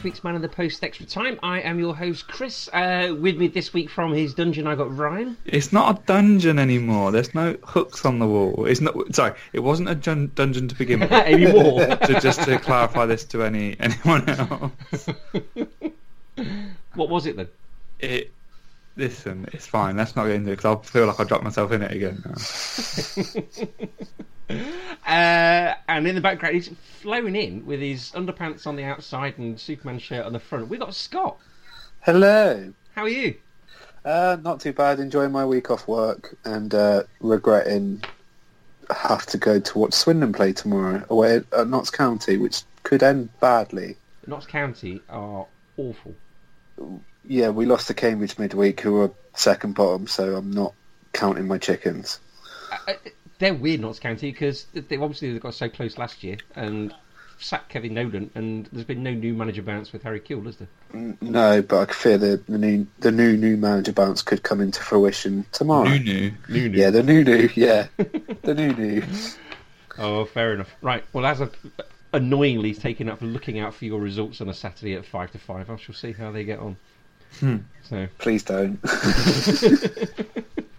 This week's Man of the Post Extra Time. I am your host, Chris. Uh, with me this week from his dungeon, I got Ryan. It's not a dungeon anymore. There's no hooks on the wall. It's not. Sorry, it wasn't a dun- dungeon to begin with. Anymore. to, just to clarify this to any anyone else, what was it then? it. Listen, it's fine. Let's not get into it because I feel like I dropped myself in it again. Uh, and in the background, he's flown in with his underpants on the outside and Superman shirt on the front. We've got Scott. Hello. How are you? Uh, not too bad. Enjoying my week off work and uh, regretting have to go to watch Swindon play tomorrow away at, at Notts County, which could end badly. Notts County are awful. Yeah, we lost to Cambridge midweek, who were second bottom, so I'm not counting my chickens. Uh, they're weird, Notts County, because they obviously they got so close last year and sacked Kevin Nolan, and there's been no new manager bounce with Harry Kewell, has there? Mm, no, but I fear the, the new the new new manager bounce could come into fruition tomorrow. New new. Yeah, the new new. Yeah, the new new. Oh, fair enough. Right. Well, as I've annoyingly taken up looking out for your results on a Saturday at five to five, I shall see how they get on. Hmm. So, Please don't.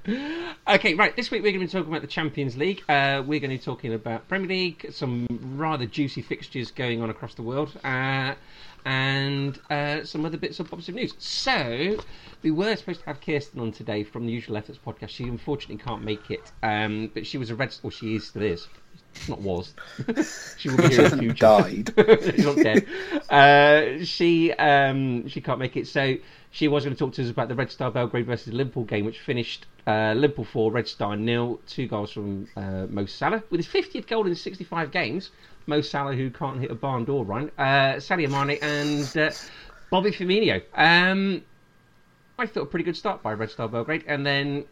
okay, right. This week we're going to be talking about the Champions League. Uh, we're going to be talking about Premier League, some rather juicy fixtures going on across the world, uh, and uh, some other bits of bobs of news. So, we were supposed to have Kirsten on today from the Usual Efforts podcast. She unfortunately can't make it, um, but she was a red, or she is still is. Not was. she will be here in the future. died. She's not dead. Uh, she um, she can't make it, so she was going to talk to us about the Red Star Belgrade versus Liverpool game, which finished uh, Liverpool four, Red Star nil. Two goals from uh, Mo Salah with his 50th goal in 65 games. Mo Salah, who can't hit a barn door, right? Uh, Sadio Mane and uh, Bobby Firmino. Um, I thought a pretty good start by Red Star Belgrade, and then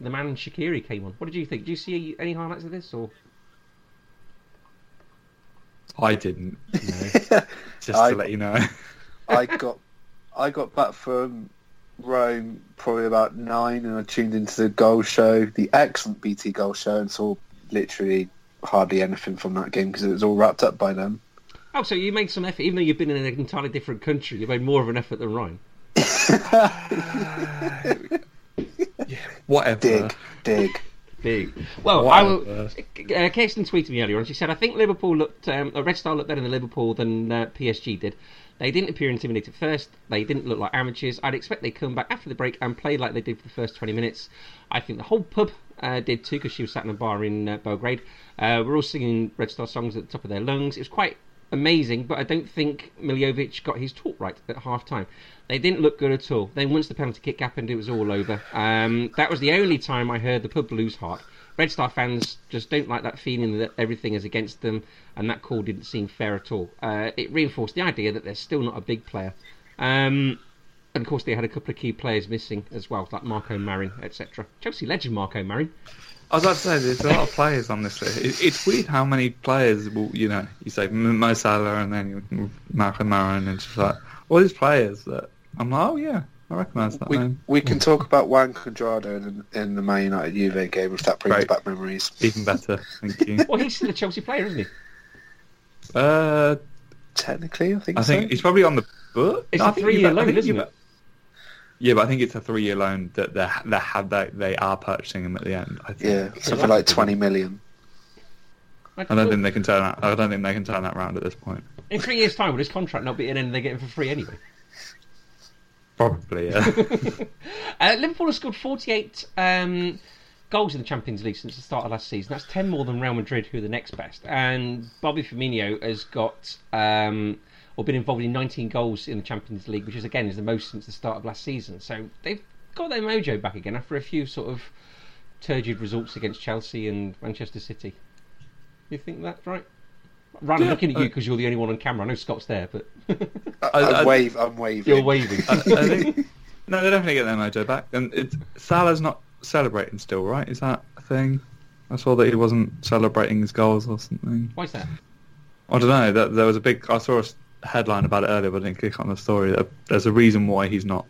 the man Shaqiri came on. What did you think? Did you see any highlights of this, or I didn't. No. Just I- to let you know. I got I got back from Rome probably about nine, and I tuned into the goal show, the excellent BT goal show, and saw literally hardly anything from that game because it was all wrapped up by then. Oh, so you made some effort, even though you've been in an entirely different country. You made more of an effort than Ryan. Yeah, whatever. Dig, dig. Big. Well, I will. Uh, Kirsten tweeted me earlier on. She said, "I think Liverpool looked, um, Red Star looked better than Liverpool than uh, PSG did. They didn't appear intimidated at first. They didn't look like amateurs. I'd expect they'd come back after the break and play like they did for the first 20 minutes. I think the whole pub uh, did too because she was sat in a bar in uh, Belgrade. Uh, we're all singing Red Star songs at the top of their lungs. It was quite amazing, but I don't think Milojevic got his talk right at half time. They didn't look good at all. Then once the penalty kick happened, it was all over. Um, that was the only time I heard the pub lose heart. Red Star fans just don't like that feeling that everything is against them, and that call didn't seem fair at all. Uh, it reinforced the idea that they're still not a big player. Um, and of course, they had a couple of key players missing as well, like Marco Marin, etc. Chelsea legend Marco Marin. I was about to say, there's a lot of players on this list. It, it's weird how many players will, you know, you say Mo Salah and then you Malcolm Maron and just like all these players that I'm like, oh yeah, I recognise that We name. we can talk about Juan Cuadrado in, in the Man United Juve game if that brings Right. back memories. Even better, thank you. Well, he's still a Chelsea player, isn't he? uh, Technically, I think. I think he's probably on the book. It's No, I a think three-year you bet- I loan, isn't you it? Yeah, but I think it's a three-year loan that they they have that they are purchasing him at the end. I think. Yeah, something like twenty million. I don't think they can turn that. I don't think they can turn that round at this point. In three years' time, will his contract not be in and they get him for free anyway? Probably, yeah. Uh, Liverpool have scored 48 um, goals in the Champions League since the start of last season. That's 10 more than Real Madrid, who are the next best. And Bobby Firmino has got um, or been involved in 19 goals in the Champions League, which is again is the most since the start of last season. So they've got their mojo back again after a few sort of turgid results against Chelsea and Manchester City. You think that's right? Ryan, I'm looking at uh, you because you're the only one on camera. I know Scott's there, but I, I- I, I- wave. I'm waving. you're waving. I, I think no, they're definitely get their mojo back. And it's, Salah's not celebrating still, right? Is that a thing? I saw that he wasn't celebrating his goals or something. Why is that? I don't know. That there was a big. I saw a headline about it earlier, but I didn't click on the story. That there's a reason why he's not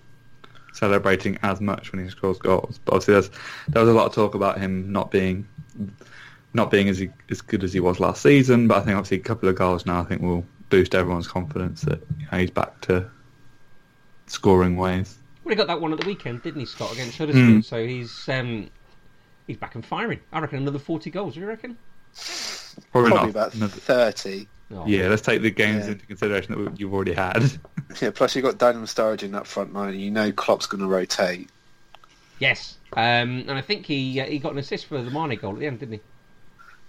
celebrating as much when he scores goals. But obviously, there's there was a lot of talk about him not being not being as he, as good as he was last season. But I think obviously a couple of goals now, I think will boost everyone's confidence that you know, he's back to scoring ways. Well, he got that one at the weekend, didn't he, Scott, against Huddersfield? Mm. So he's um, he's back and firing. I reckon another 40 goals. Do you reckon? Probably, Probably not. about another- thirty. Oh. yeah, let's take the games Yeah. into consideration that you've already had. Yeah. Plus, you've got Daniel Sturridge in that front line. and You know, Klopp's going to rotate. Yes. Um, and I think he uh, he got an assist for the Mane goal at the end, didn't he?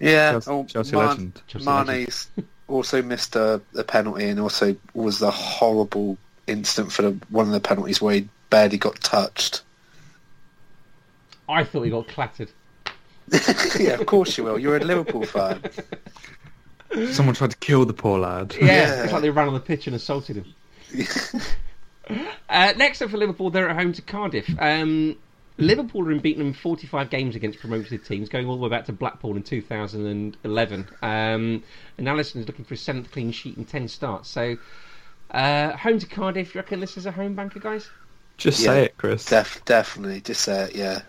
Yeah. Chelsea- oh, Chelsea Man- legend. Chelsea legend. Mane's also missed a, a penalty, and also was the horrible instant for the, one of the penalties where he barely got touched. I thought he got clattered. yeah, of course you will. You're a Liverpool fan. Someone tried to kill the poor lad. Yeah, Yeah. it's like they ran on the pitch and assaulted him. Uh, next up for Liverpool, they're at home to Cardiff. Um, Liverpool are unbeaten in 45 games against promoted teams, going all the way back to Blackpool in 2011. Um, and Alisson is looking for his seventh clean sheet in 10 starts. So, uh, home to Cardiff, you reckon this is a home banker, guys? Just Yeah. say it, Chris. Def, definitely. Just say it, yeah.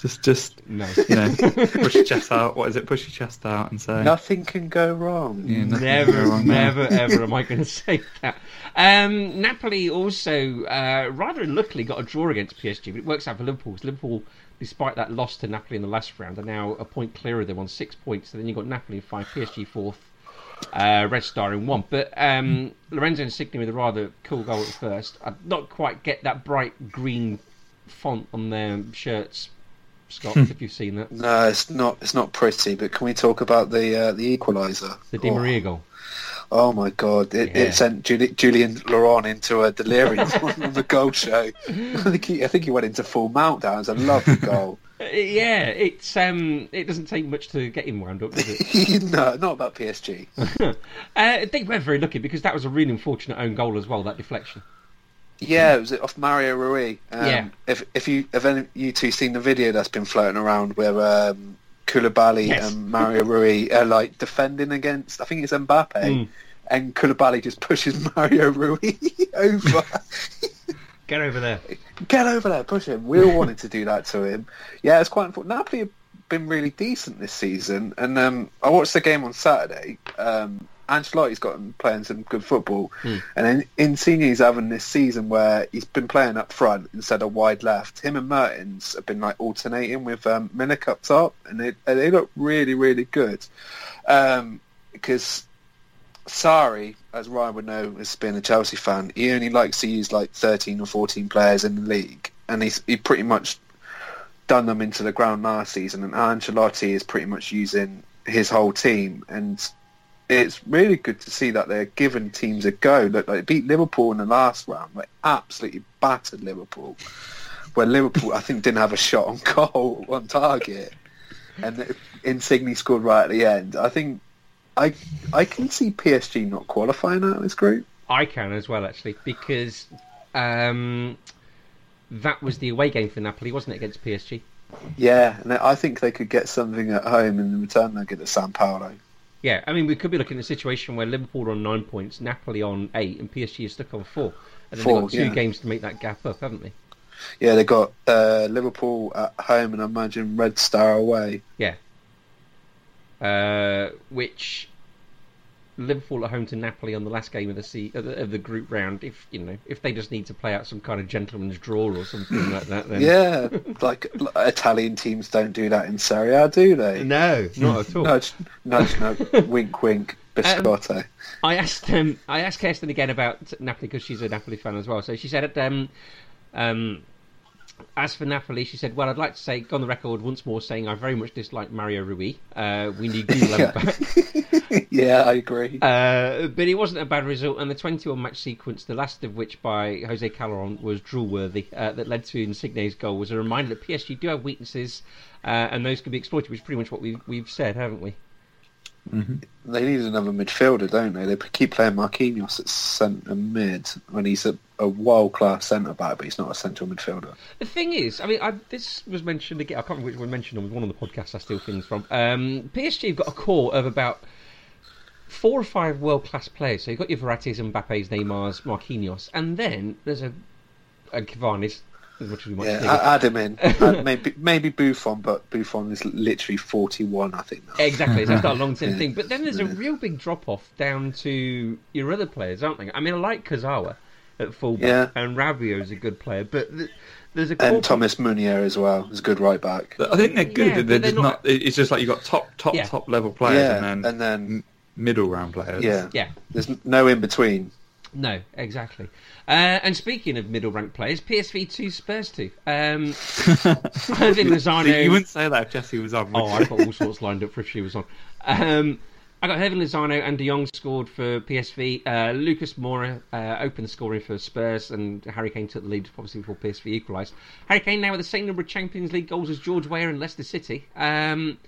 Just, just No. you know, push your chest out. What is it? Push your chest out and say. Nothing can go wrong. Yeah, nothing can go Never, wrong there. never, ever am I going to say that. Um, Napoli also uh, rather unluckily got a draw against PSG, but it works out for Liverpool. 'cause Liverpool, despite that loss to Napoli in the last round, are now a point clear of them on six points. So then you've got Napoli in five, PSG fourth, uh, Red Star in one. But um, Lorenzo Insigne with a rather cool goal at first. I not quite get that bright green font on their shirts, Scott, if you've seen that. No, it's not. It's not pretty. But can we talk about the uh, the equaliser? The Di Oh. Maria goal. Oh my god! It, Yeah. it sent Juli- Julien Laurens into a delirium on the goal show. I think he, I think he went into full meltdown. It's a lovely goal. Uh, yeah, it's um, it doesn't take much to get him wound up, does it? no, not about PSG. uh, they were very lucky because that was a really unfortunate own goal as well. That deflection. Yeah, it was off Mario Rui. Um, Yeah. If if you have any you two seen the video that's been floating around where um, Koulibaly Yes. and Mario Rui are like defending against, I think it's Mbappe, Mm. and Koulibaly just pushes Mario Rui over. Get over there. Get over there, push him. We all wanted to do that to him. Yeah, it's quite important. Napoli have been really decent this season, and um, I watched the game on Saturday. Um, Ancelotti's gotten playing some good football, and then Insigne's having this season where he's been playing up front instead of wide left. Him and Mertens have been like alternating with um, Milik up top, and they and they look really really good. Um, because Sarri, as Ryan would know, as being a Chelsea fan, he only likes to use like 13 or 14 players in the league, and he's he pretty much done them into the ground last season. And Ancelotti is pretty much using his whole team, and it's really good to see that they're giving teams a go. Look, they beat Liverpool in the last round, They absolutely battered Liverpool. Where Liverpool, I think, didn't have a shot on goal on target, and Insigne scored right at the end. I think I I can see PSG not qualifying out of this group. I can as well actually because um, that was the away game for Napoli, wasn't it, against PSG? Yeah, and I think they could get something at home, in return they'll get at San Paolo. Yeah, I mean we could be looking at a situation where Liverpool are on nine points, Napoli on eight, and PSG is stuck on four. And then Four, they've got two yeah. games to make that gap up, haven't they? Yeah, they've got uh, Liverpool at home, and I imagine Red Star away. Yeah. Uh, which Liverpool at home to Napoli on the last game of the, se- of the of the group round. If you know, if they just need to play out some kind of gentleman's draw or something like that, then Yeah, like like Italian teams don't do that in Serie A, do they? no, not at all. Nudge, nudge, nudge, wink, wink, biscotto. I asked um, I asked Kirsten again about Napoli because she's a Napoli fan as well. So she said um, Um, as for Napoli, she said, "Well, I'd like to say, go on the record once more, saying I very much dislike Mario Rui. Uh, we need Yeah. back." yeah, I agree. Uh, but it wasn't a bad result, and the 21 match sequence, the last of which by Jose Callejon was drool worthy, uh, that led to Insigne's goal, was a reminder that PSG do have weaknesses, uh, and those can be exploited, which is pretty much what we've, we've said, haven't we? They need another midfielder, don't they? They keep playing Marquinhos at centre mid when he's a, a world class centre back, but he's not a central midfielder. The thing is, I mean, I, this was mentioned again. I can't remember which one mentioned on one of the podcasts I steal things from. Um, PSG have got a core of about four or five world class players. So you've got your Verrattis, Mbappe's, Neymar's, Marquinhos, and then there's a and Cavani's. As much as we might Yeah, think. add him in. Add maybe maybe Buffon, but Buffon is literally forty one, I think. Now. Exactly, so it's not a long term Yeah. thing. But then there's a real big drop off down to your other players, aren't they? I mean, I like Kurzawa at fullback, Yeah. and Rabiot is a good player, but th- there's a core And Thomas Meunier as well is a good right back. I think they're good. Yeah, they're, they're just not- not. It's just like you have got top, top, Yeah. top level players, yeah, and then and then middle round players. yeah, Yeah, there's no in between. No, exactly. Uh, and speaking of middle ranked players, PSV 2, Spurs 2. Um, Irving Lozano. You wouldn't say that if Jesse was on. Oh. I've got all sorts lined up for if she was on. Um, I got Irving Lozano and De Jong scored for PSV. Uh, Lucas Moura uh, opened the scoring for Spurs, and Harry Kane took the lead, obviously, before PSV equalised. Harry Kane now with the same number of Champions League goals as George Weah and Leicester City. Um,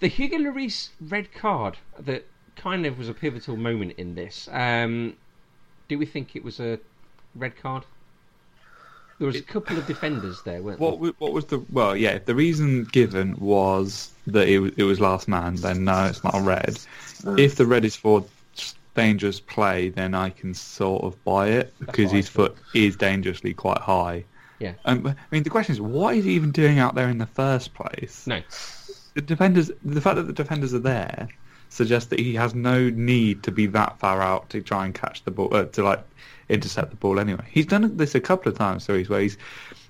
the Hugo Lloris red card that kind of was a pivotal moment in this. Um, do we think it was a red card? There was a couple of defenders there, weren't What there? what was the well? Yeah, if the reason given was that it was, it was last man, then no, it's not a red. If the red is for dangerous play, then I can sort of buy it because his foot is dangerously quite high. Yeah. Um, I mean, the question is, what is he even doing out there in the first place? No. The defenders, the fact that the defenders are there, suggests that he has no need to be that far out to try and catch the ball, uh, to like intercept the ball anyway. He's done this a couple of times, series where he's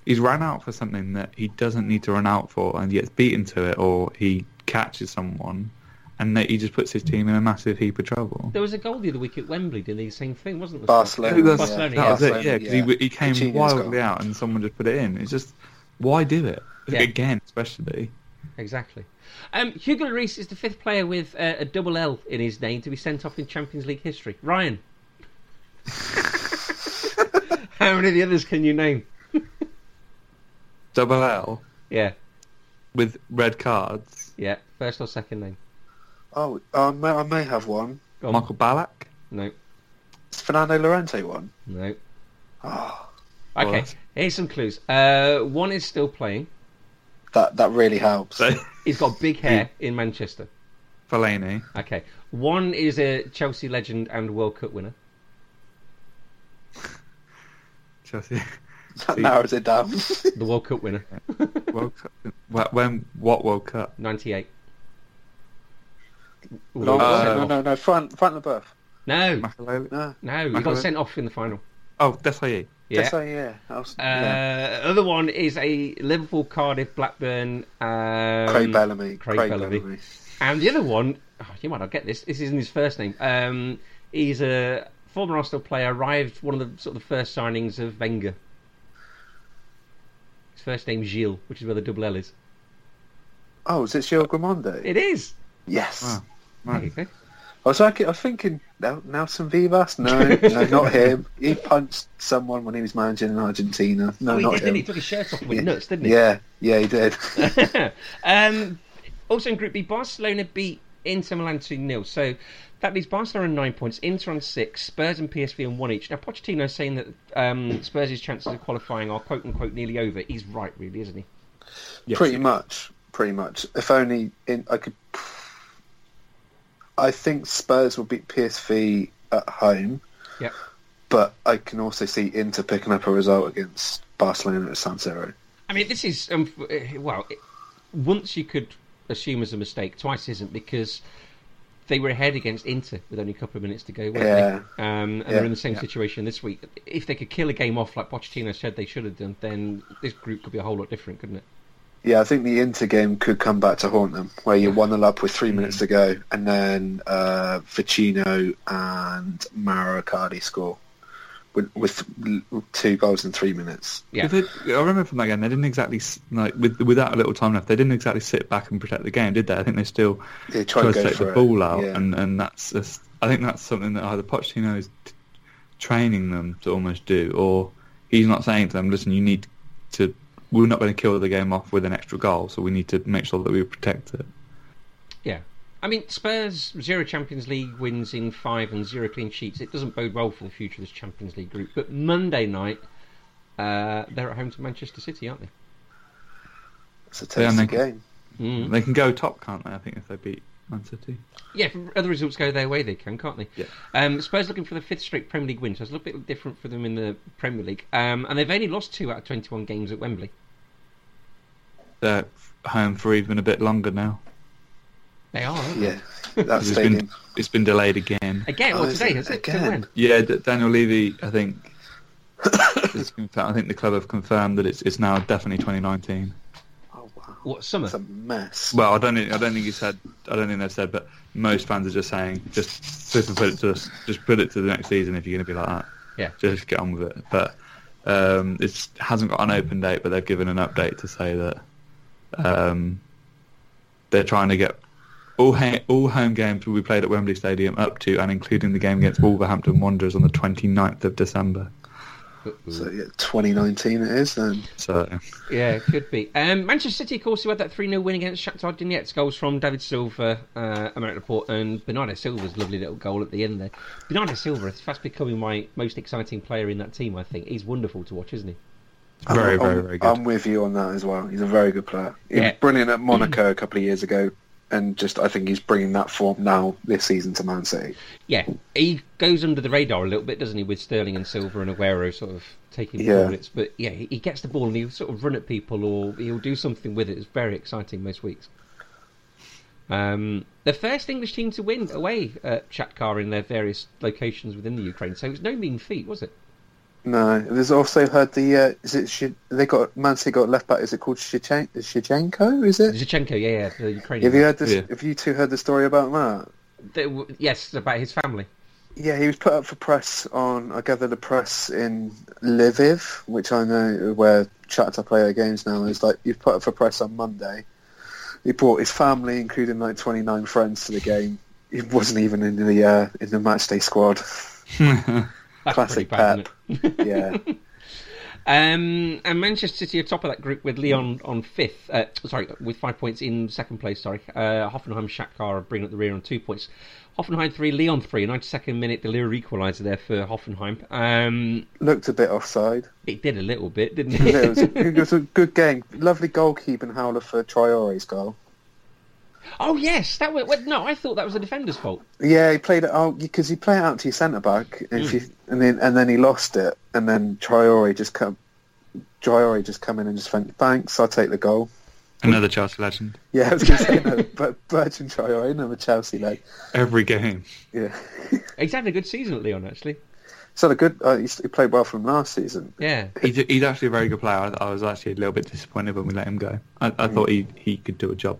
he's ran out for something that he doesn't need to run out for, and gets beaten to it, or he catches someone, and that he just puts his team in a massive heap of trouble. There was a goal the other week at Wembley doing the same thing, wasn't there? Barcelona. That's- Barcelona, yeah. was it, Barcelona, yeah, because yeah. he, he came Coutinho's wildly goal. out, and someone just put it in. It's just why do it Yeah. again, especially. Exactly. Um, Hugo Lloris is the fifth player with uh, a double L in his name to be sent off in Champions League history. Ryan. How many of the others can you name? Double L Yeah, with red cards. yeah. First or second name? Oh, I may, I may have one. On. Michael Ballack. No, Is Fernando Llorente one? no. Oh, Okay, that's- here's some clues. Uh, one is still playing. That that really helps. So He's got big hair in Manchester. Fellaini. Okay. One is a Chelsea legend and World Cup winner. Chelsea. that narrows it down. The World Cup winner. World Cup. When? What World Cup? 98. no, Uh, no, no, no, Frank, Frank Leboeuf. No, Makelele? No. no, he Michael- got sent off in the final. Oh, Desailly. Yeah. Yes, I- yeah. I was, Uh, yeah. Other one is a Liverpool, Cardiff, Blackburn. Um, Craig Bellamy. Craig Bellamy. And the other one, oh, you might not get this. This isn't his first name. Um, he's a former Arsenal player. Arrived one of the sort of the first signings of Wenger. His first name Gilles, which is where the double L is. Oh, is it Gilles Grimandi? It is. yes. Wow. There you go. I was like, I was thinking Nel- Nelson Vivas. No, no, not him. He punched someone when he was managing in Argentina. No, oh, he not did, him. didn't he? He took his shirt off and went nuts, didn't he? Yeah, yeah, he did. um, also in Group B, Barcelona beat Inter Milan 2 0. So that leaves Barcelona on nine points, Inter on six, Spurs and PSV on one each. Now, Pochettino's saying that um, Spurs' chances of qualifying are quote unquote nearly over. He's right, really, isn't he? Yes. Pretty much, pretty much. If only in, I could. I think Spurs will beat PSV at home, Yep. but I can also see Inter picking up a result against Barcelona at San Siro. I mean, this is, um, well, it, once you could assume as a mistake, twice isn't, because they were ahead against Inter with only a couple of minutes to go, weren't Yeah. they? Um, and Yeah. they're in the same Yeah. situation this week. If they could kill a game off like Pochettino said they should have done, then this group could be a whole lot different, couldn't it? Yeah, I think the Inter game could come back to haunt them, where you're one 0 up with three minutes to go, and then uh, Vecino and Maricardi score, with, with two goals in three minutes. Yeah. They, I remember from that game, they didn't exactly like with without a little time left. They didn't exactly sit back and protect the game, did they? I think they still They tried tried to to take the it. ball out, Yeah. and and that's just, I think that's something that either Pochettino is t- training them to almost do, or he's not saying to them, "Listen, you need to. We're not going to kill the game off with an extra goal, so we need to make sure that we protect it." Yeah. I mean, Spurs zero Champions League wins in five and zero clean sheets. It doesn't bode well for the future of this Champions League group. But Monday night, uh, they're at home to Manchester City, aren't they? It's a Yeah, tasty they- game. Mm. They can go top, can't they? I think if they beat Man City. Yeah, if other results go their way, they can, can't they? Yeah. Um, Spurs looking for the fifth straight Premier League win, so it's a little bit different for them in the Premier League. Um, and they've only lost two out of 21 games at Wembley. They're home for even a bit longer now. They are, aren't they? Yeah, that It's stadium. been it's been delayed again. Again, Oh, well, today, it? has it? Again? Yeah, D- Daniel Levy, I think. is confirmed, I think the club have confirmed that it's it's now definitely 2019. Oh wow, What, summer? it's a mess. Well, I don't think I don't think he said I don't think they've said, but most fans are just saying just just put it to us, just put it to the next season if you're going to be like that. Yeah. just get on with it. But um, it hasn't got an open date, but they've given an update to say that um, they're trying to get all ha- all home games will be played at Wembley Stadium up to and including the game against Wolverhampton Wanderers on the 29th of December. So yeah, 2019 it is then. So Yeah, it could be. Um, Manchester City, of course, who had that 3 0 win against Shakhtar Donetsk. Goals from David Silva, uh, Aymeric Laporte, and Bernardo Silva's lovely little goal at the end there. Bernardo Silva is fast becoming my most exciting player in that team, I think. He's wonderful to watch, isn't he? Very I'm, very I'm- very good. I'm with you on that as well. He's a very good player. He Yeah. was brilliant at Monaco a couple of years ago, and just I think he's bringing that form now this season to Man City. Yeah, he goes under the radar a little bit, doesn't he, with Sterling and Silva and Aguero sort of taking Yeah. minutes. But yeah, he he gets the ball and he'll sort of run at people or he'll do something with it. It's very exciting most weeks. Um, the first English team to win away at Shakhtar in their various locations within the Ukraine, so it was no mean feat, was it? No, there's also heard the uh, is it Shi- they got Man City got left back. Is it called Shichen- Zinchenko? Is it? Zinchenko, yeah, yeah, the Ukrainian. Have you heard this? Yeah. Have you two heard the story about that? The- yes, about his family. Yeah, he was put up for press on, I gather, the press in Lviv, which I know where Shakhtar play their games now. Is like he's put up for press on Monday. He brought his family, including like 29 friends, to the game. He wasn't even in the uh, in the matchday squad. That's Classic bad, Pep. Yeah, Um, and Manchester City are top of that group with Lyon on fifth. Uh, sorry, with five points in second place. Sorry, uh, Hoffenheim, Shakhtar bringing up the rear on two points. Hoffenheim three, Lyon three. 92nd minute, the Lear equaliser there for Hoffenheim. Um, looked a bit offside. it did a little bit, didn't it, it? was a, it was a good game. Lovely goalkeeping howler for Traore's goal. Oh yes, that was. well, No, I thought that was the defender's fault. Yeah, he played it out because he played it out to your centre back, and, if you, and then and then he lost it, and then Traore just come, Traore just come in and just went, "Thanks, I'll take the goal." Another Chelsea legend. Yeah, I was going to say no, but Virgin Traore, another Chelsea leg. Every game. Yeah, He's having a good season at Lyon, actually. so a good. Uh, he he played well from last season. Yeah. He's, he's actually a very good player. I, I was actually a little bit disappointed when we let him go. I, I thought he, he could do a job.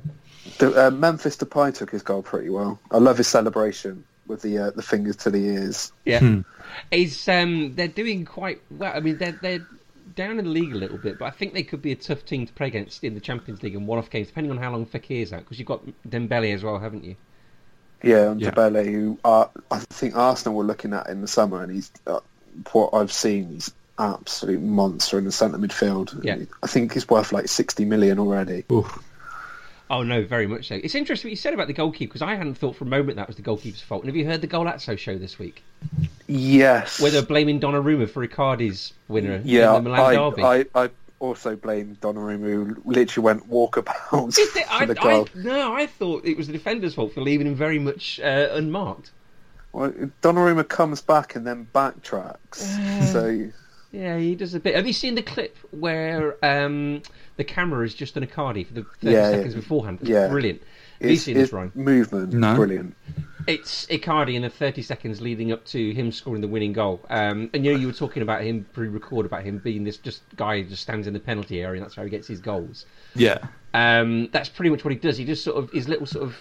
The, uh, Memphis Depay took his goal pretty well. I love his celebration with the uh, the fingers to the ears. Yeah, Hmm. is um, they're doing quite well. I mean, they're they're down in the league a little bit, but I think they could be a tough team to play against in the Champions League and one-off games, depending on how long Fekir's out. Because you've got Dembele as well, haven't you? Yeah, and Yeah. Dembele, who uh, I think Arsenal were looking at in the summer, and he's uh, what I've seen, he's absolute monster in the centre midfield. Yeah. I think he's worth like sixty million already. Oof. Oh no, very much so. It's interesting what you said about the goalkeeper because I hadn't thought for a moment that was the goalkeeper's fault. And have you heard the Golazzo show this week, Yes. where they're blaming Donnarumma for Icardi's winner yeah, in the Milan Derby? I, I, I also blame Donnarumma, who literally went walkabout for I, the I, goal. no, I thought it was the defender's fault for leaving him very much uh, unmarked. Well, Donnarumma comes back and then backtracks. so Yeah, he does a bit. Have you seen the clip where um, the camera is just an Icardi for the 30 Yeah, seconds yeah. beforehand? It's Yeah. brilliant. Have you seen this, Ryan? movement, No. brilliant. It's Icardi in the 30 seconds leading up to him scoring the winning goal. Um, and you know, you were talking about him pre-record about him being this just guy who just stands in the penalty area, and that's how he gets his goals. Yeah. Um, that's pretty much what he does. He just sort of his little sort of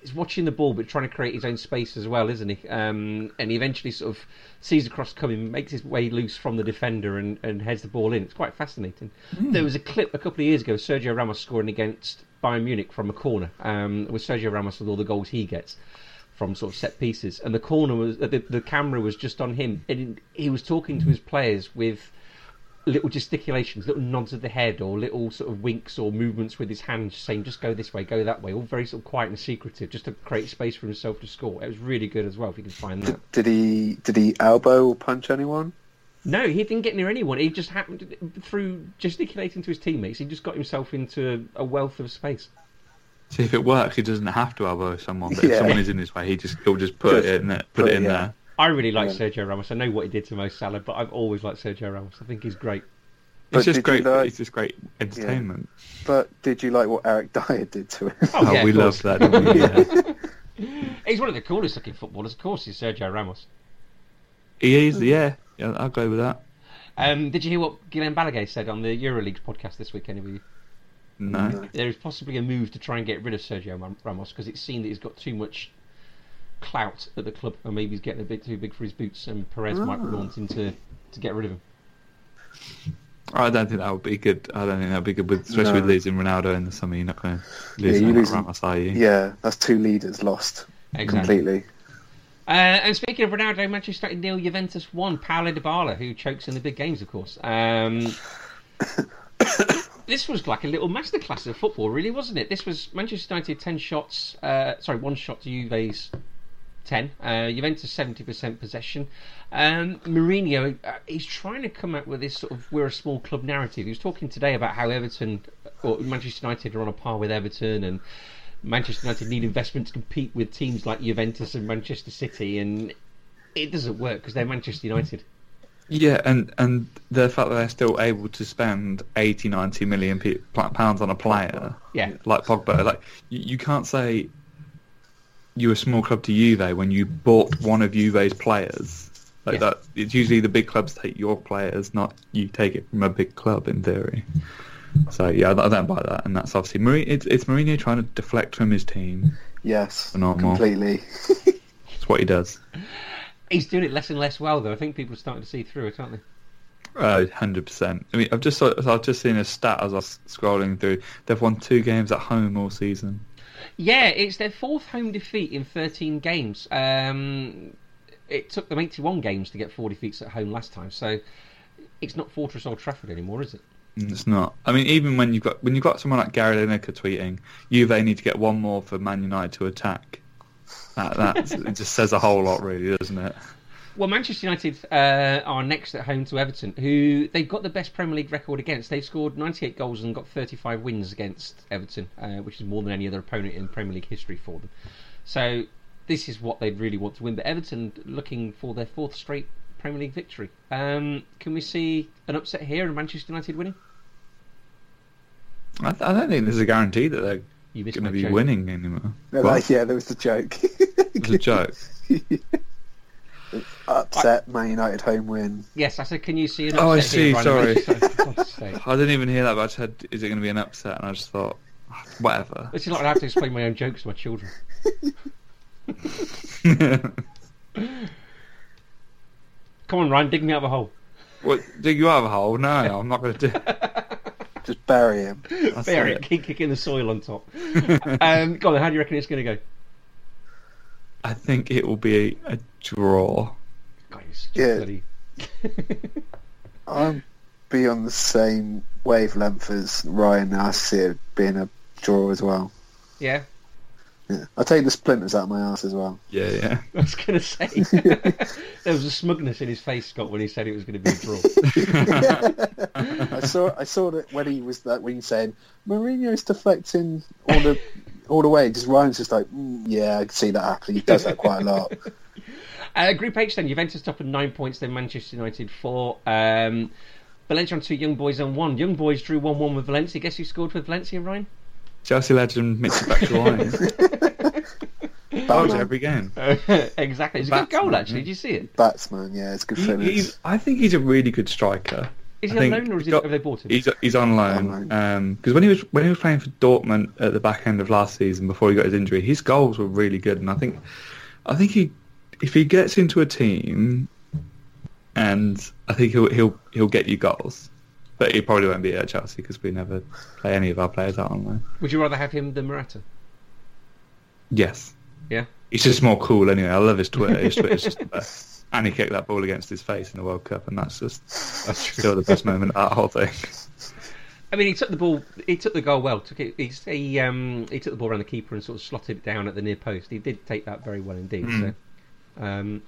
he's watching the ball but trying to create his own space as well, isn't he? Um, and he eventually sort of sees the cross coming, makes his way loose from the defender, and, and heads the ball in. It's quite fascinating. There was a clip a couple of years ago, of Sergio Ramos scoring against Bayern Munich from a corner, um, with Sergio Ramos with all the goals he gets from sort of set pieces, and the corner was the, the camera was just on him, and he was talking to his players with little gesticulations, little nods of the head, or little sort of winks or movements with his hands, saying just go this way, go that way, all very sort of quiet and secretive, just to create space for himself to score. It was really good as well, if you can find that. Did he did he elbow or punch anyone? No, he didn't get near anyone. He just happened through gesticulating to his teammates. He just got himself into a wealth of space. See if it works, he doesn't have to elbow someone. But if someone is in his way, he just he'll just put Just it in there, put put it it, in yeah. there. I really like Yeah. Sergio Ramos. I know what he did to Mo Salah, but I've always liked Sergio Ramos. I think he's great. But It's just great. like- It's just great entertainment. But did you like what Eric Dyer did to him? Oh, Oh, we of course. love that. Don't we? Yeah. He's one of the coolest looking footballers, of course. He's Sergio Ramos. He is. Yeah, yeah. I'll go with that. Um, did you hear what Guillem Balague said on the EuroLeague podcast this week? Any of you? No. No. There is possibly a move to try and get rid of Sergio Ramos because it's seen that he's got too much clout at the club, and maybe he's getting a bit too big for his boots. And Perez might be Ah. wanting to to get rid of him. I don't think that would be good. I don't think that would be good, with, especially No. with losing Ronaldo in the summer. You're not going to lose you yeah, lose- Ramos, are you? Yeah, that's two leaders lost Exactly. completely. Uh, and speaking of Ronaldo, Manchester United nil, Juventus one. Paulo Dybala, who chokes in the big games, of course. Um, this was like a little masterclass of football, really, wasn't it? This was Manchester United ten shots, uh, sorry, one shot to Juve's ten. Uh, Juventus seventy percent possession. Um, Mourinho, uh, he's trying to come up with this sort of we're a small club narrative. He was talking today about how Everton or Manchester United are on a par with Everton and. Manchester United need investment to compete with teams like Juventus and Manchester City, and it doesn't work because they're Manchester United. Yeah, and and the fact that they're still able to spend 80, 90 million pounds on a player Yeah. like Pogba, like you, you can't say you're a small club to Juve when you bought one of Juve's players. Like Yeah. that, it's usually the big clubs take your players, not you take it from a big club in theory. So yeah, I I don't buy that, and that's obviously Mourinho, it's, it's Mourinho trying to deflect from his team. Yes, Phenomenal. completely. it's what he does. He's doing it less and less well, though. I think people are starting to see through it, aren't they? Uh, Hundred percent. I mean, I've just saw, I've just seen a stat as I was scrolling through. They've won two games at home all season. Yeah, it's their fourth home defeat in 13 games. Um, it took them 81 games to get four defeats at home last time, so it's not Fortress Old Trafford anymore, is it? Mm, It's not. I mean, even when you've got when you've got someone like Gary Lineker tweeting, Juve they need to get one more for Man United to attack. That that it just says a whole lot, really, doesn't it? Well, Manchester United uh, are next at home to Everton, who they've got the best Premier League record against. They've scored 98 goals and got 35 wins against Everton, uh, which is more than any other opponent in Premier League history for them. So this is what they'd really want to win. But Everton looking for their fourth straight Premier League victory. Um, can we see an upset here and Manchester United winning? I, I don't think there's a guarantee that they're You going to be joke. winning anymore. No, What? that- yeah, there was the joke. It's a joke. Upset Man United home win. Yes, I said, can you see an upset Oh, I see, Ryan? sorry. For God's sake. I didn't even hear that, but I just said, "Is it going to be an upset?" And I just thought, "Ah, whatever. This is like I have to explain my own jokes to my children. Come on, Ryan, dig me out of a hole. what? Dig you out of a hole? No, I'm not going to do. Just bury him. That's Bury it. it, keep kicking the soil on top. um, go on, how do you reckon it's going to go? I think it will be a, a draw. God, you're such a Yeah. I'll be on the same wavelength as Ryan. I see it being a draw as well. yeah, Yeah. I'll take the splinters out of my ass as well. Yeah, yeah. I was going to say. there was a smugness in his face, Scott, when he said it was going to be a draw. I saw I saw that when he was that when he said Mourinho's deflecting all the all the way. Just Ryan's just like, mm, yeah, I can see that happening. He does that quite a lot. Uh, Group H then, Juventus top on nine points, then Manchester United four. Um, Valencia on two, Young Boys on one. Young Boys drew 1-1 with Valencia. Guess who scored for Valencia, Ryan? Chelsea legend Michy Batshuayi. Goals Batman. every game. exactly. It's a good goal, actually. yeah. Did you see it? Batsman, yeah, it's good He, finish. he's, I think he's a really good striker. Is he I on loan or is he, got- have they bought him? He's he's on On loan because when he was when he was playing for Dortmund at the back end of last season before he got his injury, his goals were really good, and I think I think he if he gets into a team, and I think he'll he'll he'll get you goals, but he probably won't be at Chelsea because we never play any of our players out on loan. Would you rather have him than Morata? Yes, Yeah. he's just more cool anyway. I love his Twitter. His Twitter's just the best. And he kicked that ball against his face in the World Cup, and that's just that's still the best moment of that whole thing. I mean, he took the ball. He took the goal well. Took it. He he, um, he took the ball around the keeper and sort of slotted it down at the near post. He did take that very well indeed. Mm. So, um,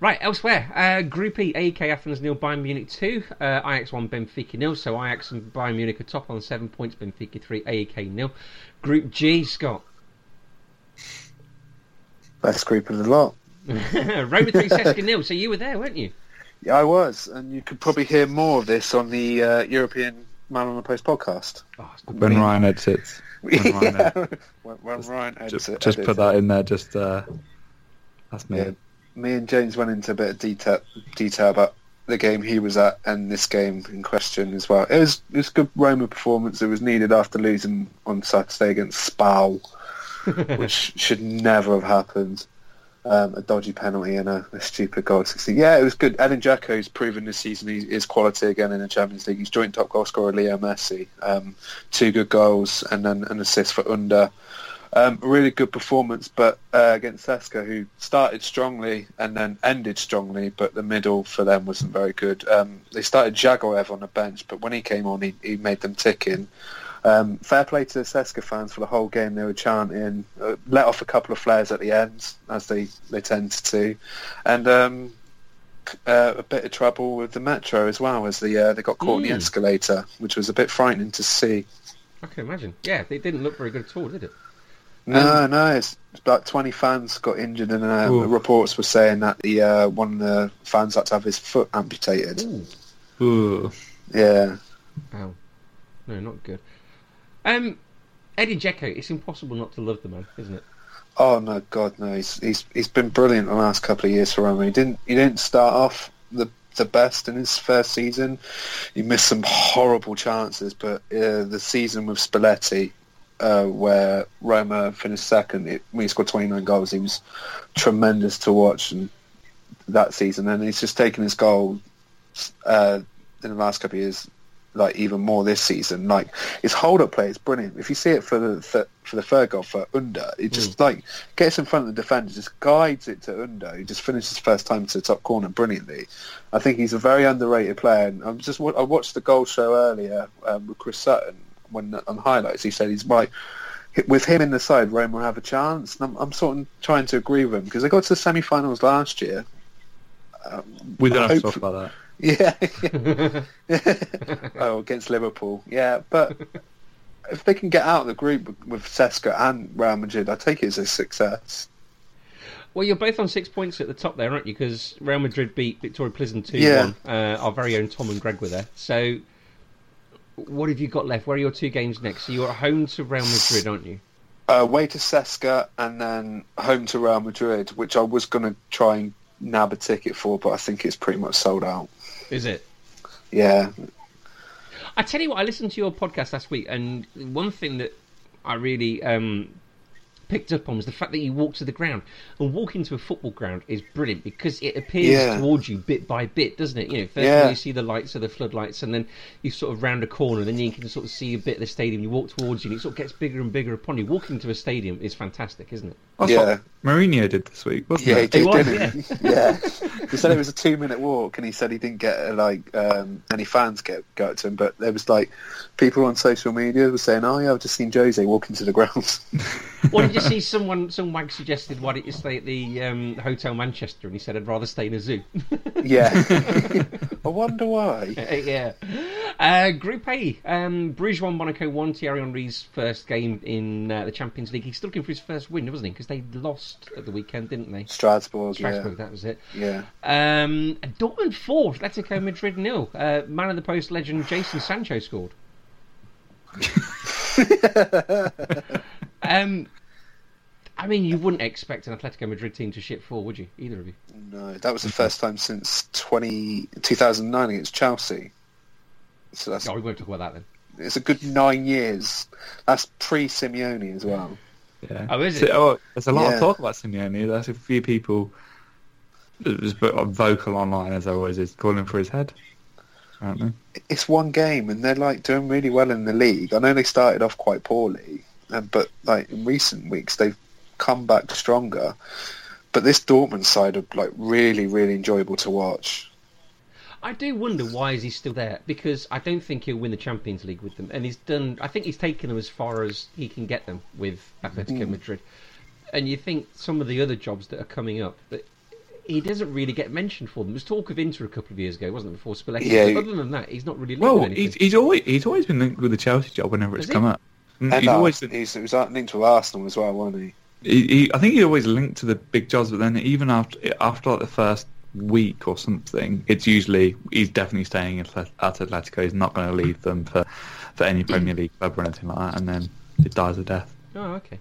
right elsewhere, uh, Group E: AEK Athens nil, Bayern Munich two, uh, Ajax one, Benfica nil. So Ajax and Bayern Munich are top on seven points. Benfica three, AEK nil. Group G, Scott. Best group of the lot. Roma three, CSKA nil. So you were there, weren't you? Yeah, I was, and you could probably hear more of this on the uh, European Man on the Post podcast. Oh. When Ryan edits, when Ryan yeah. edits. when, when Ryan edits just, it- just edits put that in there. Just uh, that's me. Yeah. Me and James went into a bit of detail detail about the game he was at and this game in question as well. It was it was good Roma performance. It was needed after losing on Saturday against Spal, which should never have happened. Um, a dodgy penalty and a, a stupid goal. 16. Yeah, it was good. Edin Dzeko's proven this season he is quality again in the Champions League. He's joint top goal scorer Leo Messi. Um, two good goals and then an assist for Under. Um, really good performance, but uh, against CSKA, who started strongly and then ended strongly, but the middle for them wasn't very good. Um, they started Dzagoev on the bench, but when he came on, he, he made them ticking. Um, fair play to the CSKA fans for the whole game. They were chanting, uh, let off a couple of flares at the end, as they, they tend to, and um, uh, a bit of trouble with the metro as well, as the, uh, they got caught in the Mm. escalator, which was a bit frightening to see. I can imagine. Yeah, they didn't look very good at all, did it? No, no, it's about 20 fans got injured, and uh, Ooh. reports were saying that the uh, one of the fans had to have his foot amputated. Ooh. Ooh. Yeah, Ow. No, not good. Um, Eddie Dzeko, it's impossible not to love the man, isn't it? Oh no, God no! He's he's he's been brilliant the last couple of years for Roma. He didn't he didn't start off the the best in his first season. He missed some horrible chances, but uh, the season with Spalletti, uh, where Roma finished second, it, when he scored 29 goals, he was tremendous to watch. And that season, and he's just taken his goal uh, in the last couple of years like even more this season. Like his hold up play is brilliant. If you see it for the th- for the third goal for Under, it just like gets in front of the defender, just guides it to Under. He just finishes first time to the top corner brilliantly. I think he's a very underrated player. And I'm just I watched the goal show earlier um, with Chris Sutton when on highlights. He said he's right. With him in the side, Roma will have a chance. And I'm, I'm sort of trying to agree with him because they got to the semi-finals last year. Um, We don't have to talk about that. yeah. oh, against Liverpool. Yeah, but if they can get out of the group with CSKA and Real Madrid, I take it as a success. Well, you're both on six points at the top there, aren't you? Because Real Madrid beat Viktoria Plzen 2 Yeah. 1. Uh, our very own Tom and Greg were there. So, what have you got left? Where are your two games next? So, you're at home to Real Madrid, aren't you? Uh, away to CSKA and then home to Real Madrid, which I was going to try and nab a ticket for, but I think it's pretty much sold out. Is it? Yeah, I tell you what, I listened to your podcast last week, and one thing that I really um, picked up on was the fact that you walk to the ground. And walking to a football ground is brilliant because it appears Yeah. towards you bit by bit, doesn't it? You know, first Yeah. you see the lights of the floodlights, and then you sort of round a corner, and then you can sort of see a bit of the stadium. You walk towards you, and it sort of gets bigger and bigger upon you. Walking to a stadium is fantastic, isn't it? That's Yeah. what Mourinho did this week, wasn't yeah, he it? did, was, didn't he? Yeah. he said it was a two-minute walk, and he said he didn't get uh, like um, any fans get go up to him, but there was like people on social media were saying, "Oh yeah, I've just seen Jose walking to the grounds. Or did you see someone, some wag suggested, why don't you stay at the um, Hotel Manchester? And he said, I'd rather stay in a zoo. yeah, I wonder why. yeah. Uh, Group A, um, Bruges 1, Monaco 1, Thierry Henry's first game in uh, the Champions League. He's still looking for his first win, wasn't he? Because they lost at the weekend, didn't they? Strasbourg, Strasbourg, that was it. yeah, Um, Dortmund 4, Atletico Madrid nil. Uh, man of the post legend Jadon Sancho scored. um, I mean, you wouldn't expect an Atletico Madrid team to shit four, would you? Either of you? No, that was the first time since 20, 2009 against Chelsea. So that's Oh, we won't talk about that then. it's a good nine years. That's pre Simeone as well. Yeah. Oh, is So- it? oh, there's a lot Yeah. of talk about Simeone. There's a few people just vocal online, as there always is, calling for his head. Apparently. It's one game, and they're like doing really well in the league. I know they started off quite poorly, but like in recent weeks they've come back stronger. But this Dortmund side are like really, really enjoyable to watch. I do wonder why is he still there because I don't think he'll win the Champions League with them, and he's done. I think he's taken them as far as he can get them with Atletico Madrid. And you think some of the other jobs that are coming up that he doesn't really get mentioned for them. There was talk of Inter a couple of years ago, wasn't it? Before Spalletti. Yeah. But other than that, he's not really Well, anything. he's, he's always he's always been linked with the Chelsea job whenever it's he? come up. Mm, And He's uh, always been, he's, he was linked to Arsenal as well, wasn't he? he, he, I think he always linked to the big jobs, but then even after after like the first week or something, it's usually he's definitely staying at at Atletico. He's not going to leave them for for any Premier League club or anything like that, and then it dies a death. Oh, okay.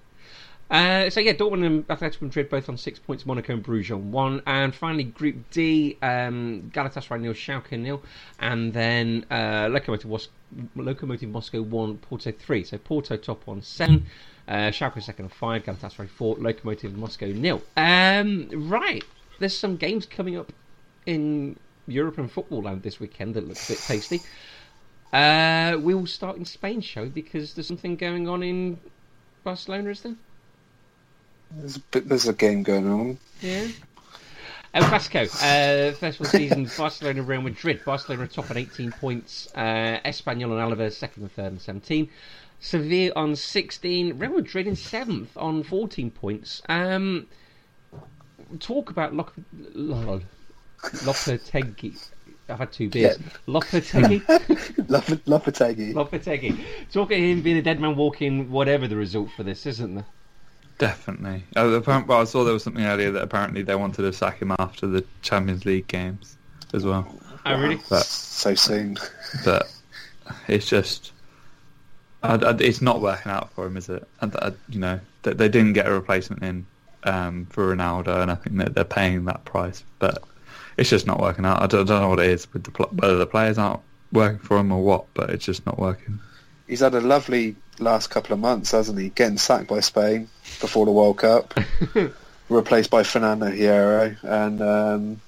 Uh, so yeah, Dortmund and Atletico Madrid both on six points. Monaco and Bruges on one, and finally Group D: um, Galatasaray nil, Schalke nil, and then uh, Moscow one, Porto three. So Porto top on seven, uh, Schalke second on five, Galatasaray four, Lokomotiv Moscow nil. Um, right, there's some games coming up in European football land this weekend that look a bit tasty. Uh, we will start in Spain, we? Because there's something going on in Barcelona, is there? There's a, bit, there's a game going on. Yeah. El Clasico, uh, first of the season, Barcelona, Real Madrid. Barcelona top on 18 points. Uh, Espanyol and Alaves second and third on 17. Sevilla on 16. Real Madrid in seventh on 14 points. Um, talk about Lop- Lol- Lopetegui. I've had two beers. Lopetegui? Lopetegui. Lopetegui. Talk of him being a dead man walking, whatever the result for this, isn't there? Definitely. Uh, apparent, well, I saw there was something earlier that apparently they wanted to sack him after the Champions League games as well. Oh, really? But so soon. but it's just I, I, it's not working out for him, is it? And I, you know they, they didn't get a replacement in um, for Ronaldo, and I think that they're paying that price, but it's just not working out. I don't, I don't know what it is with the pl- whether the players aren't working for him or what, but it's just not working. He's had a lovely last couple of months, hasn't he? Getting sacked by Spain before the World Cup, replaced by Fernando Hierro, and um,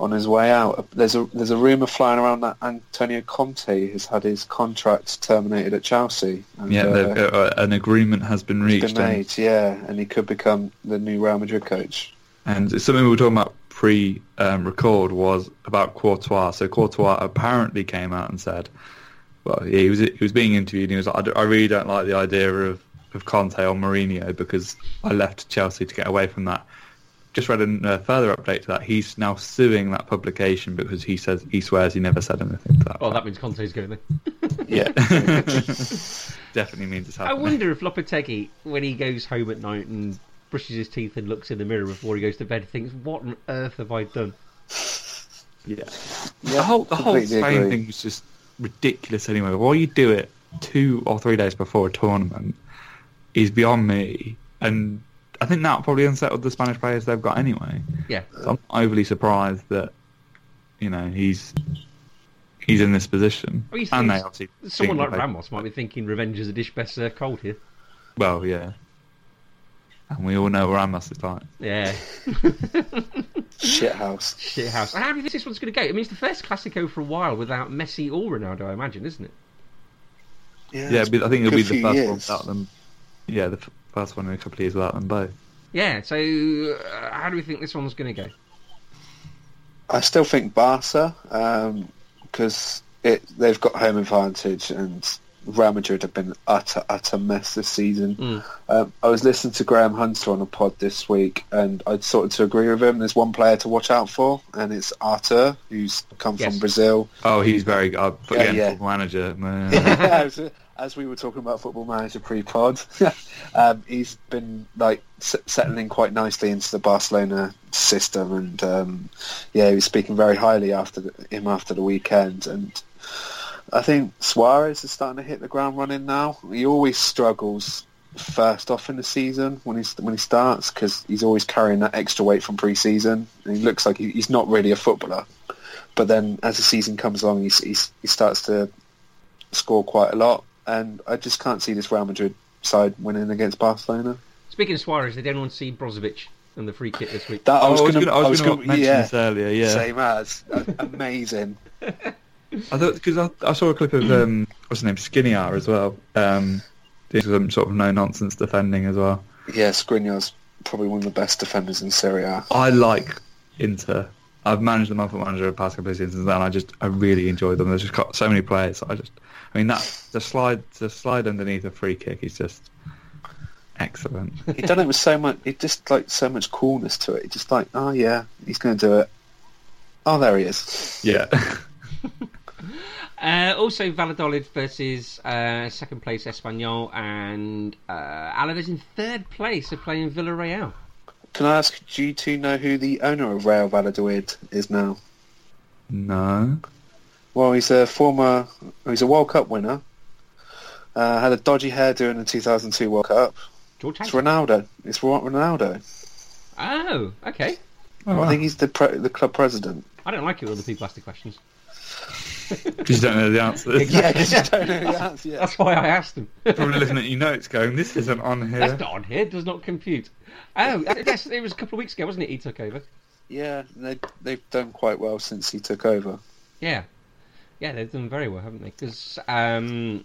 on his way out, there's a there's a rumor flying around that Antonio Conte has had his contract terminated at Chelsea. And, Yeah, uh, uh, an agreement has been reached, been and, made, yeah, and he could become the new Real Madrid coach. and it's something we were talking about pre-record was about Courtois. So Courtois apparently came out and said, well, yeah, he was he was being interviewed. and He was like, I, I really don't like the idea of of Conte or Mourinho because I left Chelsea to get away from that. Just read a uh, further update to that. He's now suing that publication because he says he swears he never said anything to that. Well, that means Conte's going there. Yeah, definitely means it's happening. I wonder if Lopetegui, when he goes home at night and brushes his teeth and looks in the mirror before he goes to bed, thinks, "What on earth have I done?" Yeah. yeah the whole the whole Spain agree. thing was just ridiculous. Anyway, why you do it two or three days before a tournament is beyond me, and I think that probably unsettled the Spanish players they've got anyway. Yeah, So I'm not overly surprised that you know he's he's in this position, Well, you and they obviously someone like they- Ramos might be thinking revenge is a dish best served cold here. Well, yeah, and we all know Ramos is like. Yeah, shit house. shit house. How do you think this one's going to go? I mean, it's the first Classico for a while without Messi or Ronaldo, I imagine, isn't it? Yeah, it's but I think it'll be the first years. one without them. Yeah, the f- first one in a couple of years without them both. Yeah. So, uh, how do we think this one's going to go? I still think Barca because it they've got home advantage and Real Madrid have been utter utter mess this season. Mm. Um, I was listening to Graham Hunter on a pod this week, and I sort of to agree with him. There's one player to watch out for, and it's Arthur, who's come Yes. from Brazil. Oh, he's very good. Uh, Yeah, yeah. manager. man. As, we were talking about Football Manager pre-pod, um, he's been like s- settling quite nicely into the Barcelona system, and um, yeah, he was speaking very highly after the, him after the weekend. And I think Suarez is starting to hit the ground running now. He always struggles first off in the season when he's when he starts because he's always carrying that extra weight from pre-season, and he looks like he, he's not really a footballer. but then as the season comes along, he starts to score quite a lot, and I just can't see this Real Madrid side winning against Barcelona. Speaking of Suarez, did anyone see Brozovic and the free kick this week? That I Oh, was going to, gonna- mention yeah, this earlier. Yeah, same as amazing. I thought because I, I saw a clip of um, what's his name, Skriniar as well. Um, doing some sort of no nonsense defending as well. Yeah, Skriniar's probably one of the best defenders in Serie A. I like Inter. I've managed them up at manager the past couple of seasons, and I just I really enjoy them. There's just got so many players. I just, I mean that the slide the slide underneath a free kick is just excellent. He done it with so much. It just like so much coolness to it. It's just like, oh yeah, he's going to do it. Oh, there he is. yeah, Uh, also, Valladolid versus uh, second place Espanyol and uh, Alaves in third place are playing Villarreal. Can I ask, do you two know who the owner of Real Valladolid is now? no, Well, he's a former, he's a World Cup winner. Uh, had a dodgy hairdo in the 2002 World Cup. George It's Hansen. Ronaldo. It's Ronaldo. Oh, okay. oh, I think he's the pre- the club president. I don't like it when other people ask the questions. because you don't know the answer. Yeah, because you don't know the answer yet. That's why I asked them. Probably looking at your notes, going, "This isn't on here." That's not on here. It Does not compute. Oh, yes, it was a couple of weeks ago, wasn't it? He took over. Yeah, they they've done quite well since he took over. Yeah, yeah, they've done very well, haven't they? Because um,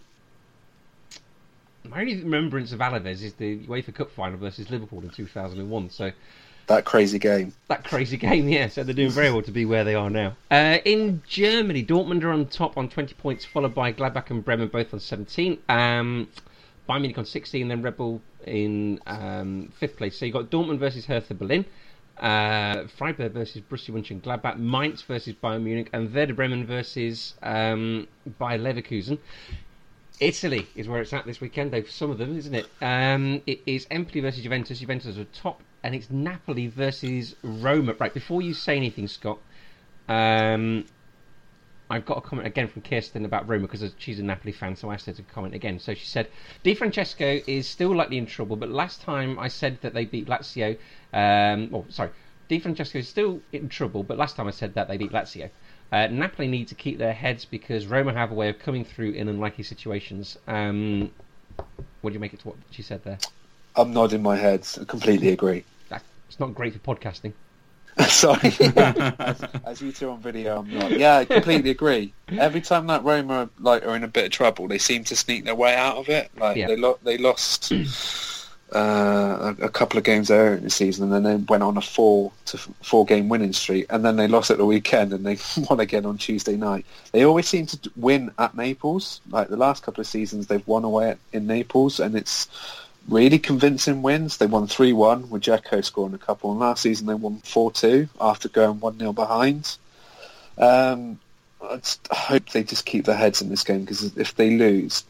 my only remembrance of Alaves is the UEFA Cup final versus Liverpool in 2001. So That crazy game. that crazy game, yeah. So they're doing very well to be where they are now. Uh, in Germany, Dortmund are on top on 20 points, followed by Gladbach and Bremen both on 17. Um, Bayern Munich on 16, then Red Bull in um, fifth place. So you've got Dortmund versus Hertha Berlin, uh, Freiburg versus Borussia Mönchengladbach, Mainz versus Bayern Munich, and Werder Bremen versus um, Bayer Leverkusen. Italy is where it's at this weekend, though, for some of them, isn't it? Um, it is Empoli versus Juventus. Juventus are top, and it's Napoli versus Roma. Right, before you say anything, Scott, um, I've got a comment again from Kirsten about Roma because she's a Napoli fan, so I asked her to comment again. So she said, Di Francesco is still likely in trouble, but last time I said that they beat Lazio, um, oh, sorry, Di Francesco is still in trouble, but last time I said that they beat Lazio. Uh, Napoli need to keep their heads because Roma have a way of coming through in unlikely situations. Um, what do you make it to what she said there? I'm nodding my head. I completely agree. That, it's not great for podcasting. Sorry. as, as you two on video, I'm not. Yeah, I completely agree. Every time that Roma like are in a bit of trouble, they seem to sneak their way out of it. Like Yeah. they lo- they lost uh, a, a couple of games earlier in the season, and then they went on a four to f- four game winning streak, and then they lost at the weekend, and they won again on Tuesday night. They always seem to win at Naples. Like the last couple of seasons, they've won away at, in Naples, and it's really convincing wins. They won 3-1 with Dzeko scoring a couple, and last season they won 4-2 after going 1-0 behind. Um, I just hope they just keep their heads in this game because if they lose,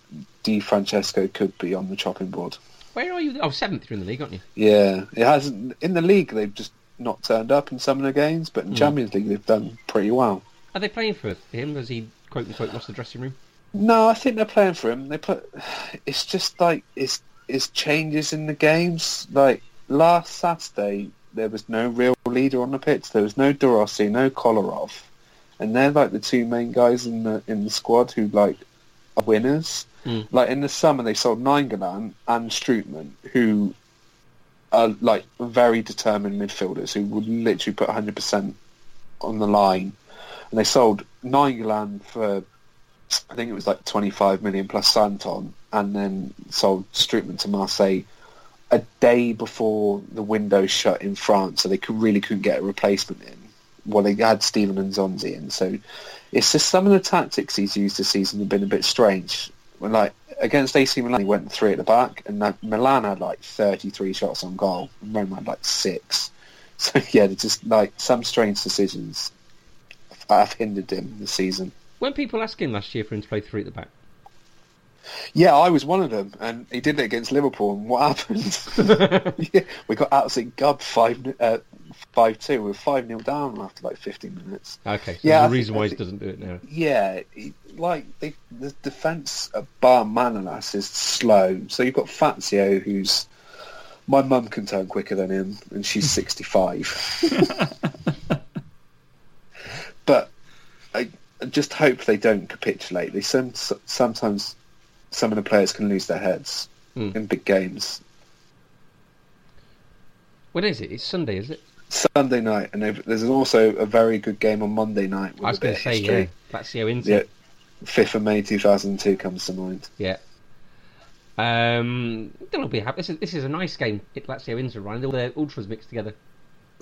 Di Francesco could be on the chopping board. Where are you? Oh, seventh you're in the league, aren't you? Yeah, it hasn't in the league. They've just not turned up in some of the games, but in Champions League they've done pretty well. Are they playing for him? Has he quote unquote lost the dressing room? No, I think they're playing for him. They put. It's just like it's it's changes in the games. Like last Saturday, there was no real leader on the pitch. There was no De Rossi, no Kolarov, and they're like the two main guys in the in the squad who like are winners. Mm. Like in the summer, they sold Nainggolan and Strootman, who are like very determined midfielders who would literally put 100% on the line. And they sold Nainggolan for I think it was like 25 million plus Santon, and then sold Strootman to Marseille a day before the window shut in France, so they could really couldn't get a replacement in. Well, they had Steven Nzonzi in, so it's just some of the tactics he's used this season have been a bit strange. When like against AC Milan, he went three at the back, and Milan had like 33 shots on goal, and Roma had like six. So yeah, just like some strange decisions have hindered him this season. When people asked him last year for him to play three at the back, Yeah, I was one of them, and he did it against Liverpool. And what happened? yeah, we got absolutely gubbed five uh, five two. We were five 0 down after like fifteen minutes. okay, so Yeah, I a reason why he doesn't do it now. Yeah, he, like they, the defence at Bar Manolas is slow. So you've got Fazio, who's my mum can turn quicker than him, and she's sixty five. but I, I just hope they don't capitulate. They some, sometimes some of the players can lose their heads Hmm. in big games. When is it? It's Sunday, is it? Sunday night, and there's also a very good game on Monday night. With I was going to say, history. yeah. Lazio Inter. Yeah, fifth of May two thousand two comes to mind. Yeah. Um, they'll be happy. This is, this is a nice game. It lets Lazio Inter, Ryan. All their ultras mixed together.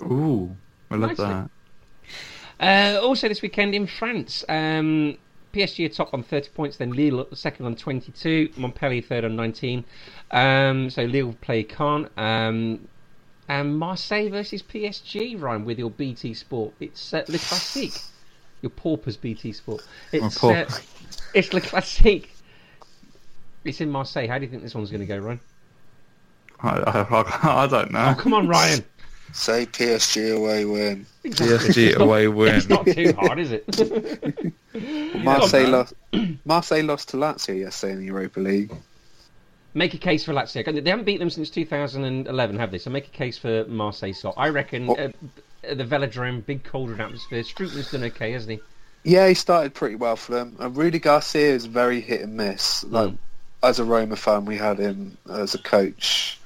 Ooh, I love Nicely. that. Uh, also this weekend in France, um, PSG are top on 30 points, then Lille second on 22, Montpellier third on 19. Um, so Lille play Caen. Um, and Marseille versus PSG, Ryan, with your BT Sport. It's uh, Le Classique. Your paupers BT Sport. It's, uh, it's Le Classique. It's in Marseille. How do you think this one's going to go, Ryan? I, I, I don't know. Oh, come on, Ryan. Say PSG away win. PSG away win. It's not too hard, is it? Marseille lost. Marseille lost to Lazio yesterday in the Europa League. Make a case for Lazio. They haven't beat them since 2011, have they? So make a case for Marseille. So I reckon uh, the Velodrome, big colder atmosphere. Strootman's done okay, hasn't he? Yeah, he started pretty well for them. And Rudi Garcia is very hit and miss. Like Mm. as a Roma fan, we had him as a coach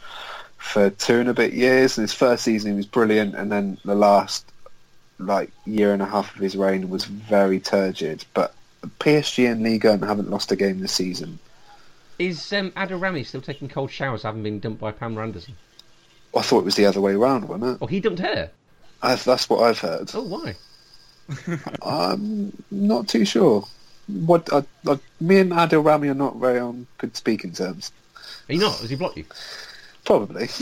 for two and a bit years. And his first season he was brilliant, and then the last like year and a half of his reign was very turgid. But PSG and Liga haven't lost a game this season. Is um, Adil Rami still taking cold showers, having been dumped by Pamela Anderson? I thought it was the other way around, wasn't it? Oh, he dumped her. I, that's what I've heard. Oh, why? I'm not too sure. What I, I, me and Adil Rami are not very on good speaking terms. Are you not? Has he blocked you? Probably.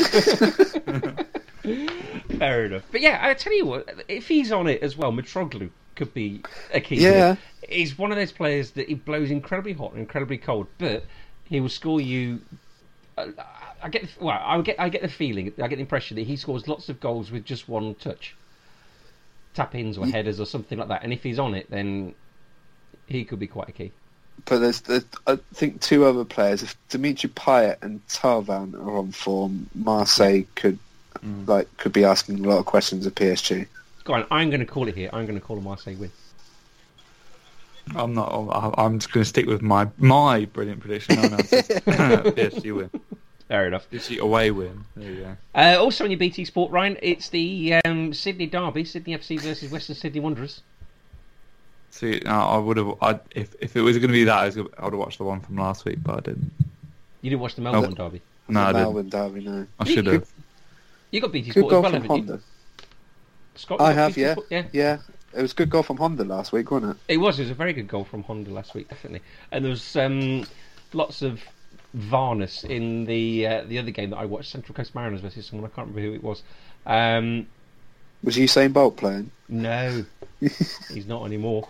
Fair enough. But yeah, I tell you what, if he's on it as well, Mitroglou could be a key. Yeah. He's one of those players that he blows incredibly hot and incredibly cold, but he will score you. uh, I get the- well. I get I get the feeling, I get the impression that he scores lots of goals with just one touch, tap ins or headers or something like that. And if he's on it, then he could be quite a key. But there's, there's, I think, two other players. If Dimitri Payet and Thauvin are on form, Marseille could like could be asking a lot of questions of PSG. Go on, I'm going to call it here. I'm going to call a Marseille win. I'm not. I'm- I'm just going to stick with my my brilliant prediction. No one. PSG win. Fair enough. PSG away win. There you go. Uh, also on your BT Sport, Ryan, it's the um, Sydney Derby, Sydney FC versus Western Sydney Wanderers. See, no, I would have. I, if if it was going to be that, I, was gonna, I would have watched the one from last week, but I didn't. You didn't watch the Melbourne Oh. Derby. No, I didn't. Melbourne Derby, no. I should have. You got BT Good Sport goal as well, from haven't you? Honda. Scott, you I have, BT yeah. Sport? yeah. Yeah, it was a good goal from Honda last week, wasn't it? It was. It was a very good goal from Honda last week, definitely. And there was um, lots of Varnus in the uh, the other game that I watched, Central Coast Mariners versus someone I can't remember who it was. Um, Was Usain Bolt playing? no, he's not anymore.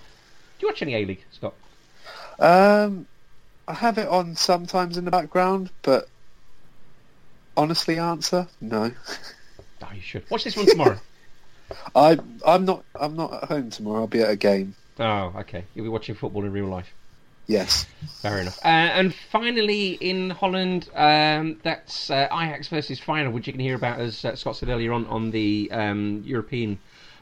Do you watch any A League, Scott? Um, I have it on sometimes in the background, but honestly, answer no. No, you should watch this one tomorrow. I I'm not I'm not at home tomorrow. I'll be at a game. oh, okay. You'll be watching football in real life. Yes. Fair enough. Uh, and finally, in Holland, um, that's uh, Ajax versus Feyenoord, which you can hear about, as uh, Scott said earlier on, on the um, European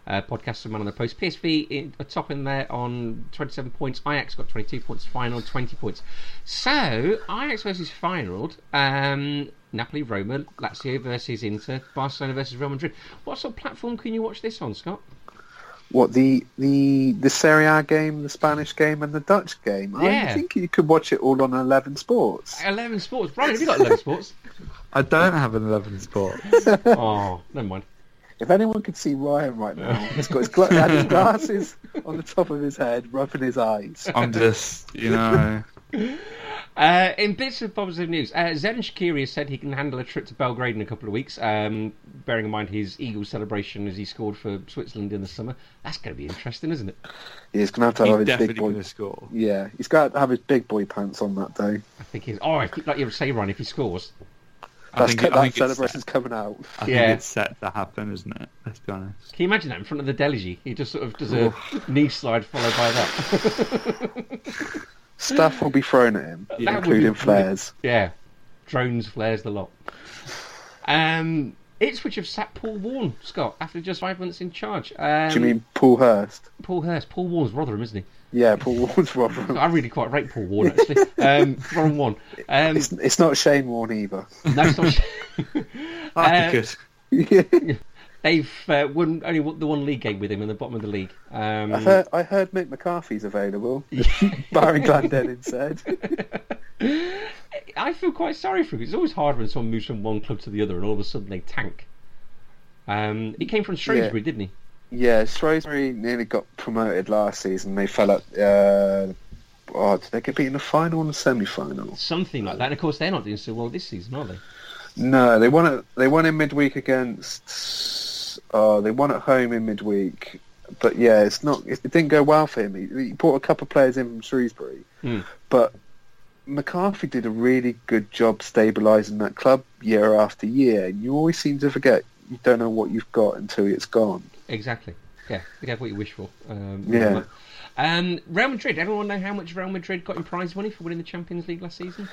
uh, podcast of Man on the Post. PSV in, are top in there on 27 points. Ajax got 22 points. Final 20 points. So, Ajax versus Feyenoord, um, Napoli, Roma, Lazio versus Inter, Barcelona versus Real Madrid. What sort of platform can you watch this on, Scott? What the the the Serie A game, the Spanish game, and the Dutch game? Yeah. I think you could watch it all on Eleven Sports. 11 Sports. Brian, have you got 11 Sports? I don't have an 11 spot. oh, never mind. If anyone could see Ryan right now, he's got his, gla- had his glasses on the top of his head, rubbing his eyes. I'm just, you know. Uh, in bits of positive news, uh, Zen Shaqiri has said he can handle a trip to Belgrade in a couple of weeks, um, bearing in mind his Eagles celebration as he scored for Switzerland in the summer. That's going to be interesting, isn't it? He's gonna have to He's have his definitely big boy. going to score. Yeah, he's got to have his big boy pants on that day. I think he's. Oh, if, like you say, Ryan, if he scores. I That's think, co- that think it's celebration's set. coming out. I think Yeah. it's set to happen, isn't it? Let's be honest. Can you imagine that in front of the Delije? He just sort of does a knee slide followed by that. Stuff will be thrown at him, That would be including flares. yeah. Drones, flares, the lot. Um, Ipswich have sacked Paul Warne, Scott, after just five months in charge. Um, Do you mean Paul Hurst? Paul Hurst? Paul Warne's Rotherham, isn't he? Yeah, Paul Warne's Rotherham. I really quite rate Paul Warne actually. um, Rotherham one. Um, It's, it's not Shane Warne either. no, it's not. That'd Uh, be good. yeah. They've uh, won only the one league game with him in the bottom of the league. Um, I heard, I heard Mick McCarthy's available. Barry Glendenning said. I feel quite sorry for him. It's always hard when someone moves from one club to the other and all of a sudden they tank. Um, he came from Shrewsbury, didn't he? Yeah, Shrewsbury nearly got promoted last season. They fell up. Uh, oh, did they get beat in the final and the semi-final? Something like that. And of course, they're not doing so well this season, are they? No, they won it. They won in midweek against. Oh, they won at home in midweek. But yeah, it's not. It didn't go well for him. He, he brought a couple of players in from Shrewsbury, Hmm. but McCarthy did a really good job stabilising that club year after year. And you always seem to forget you don't know what you've got until it's gone. Exactly. Yeah, be careful what you wish for. Um, Yeah. Um, Real Madrid. Everyone know how much Real Madrid got in prize money for winning the Champions League last season?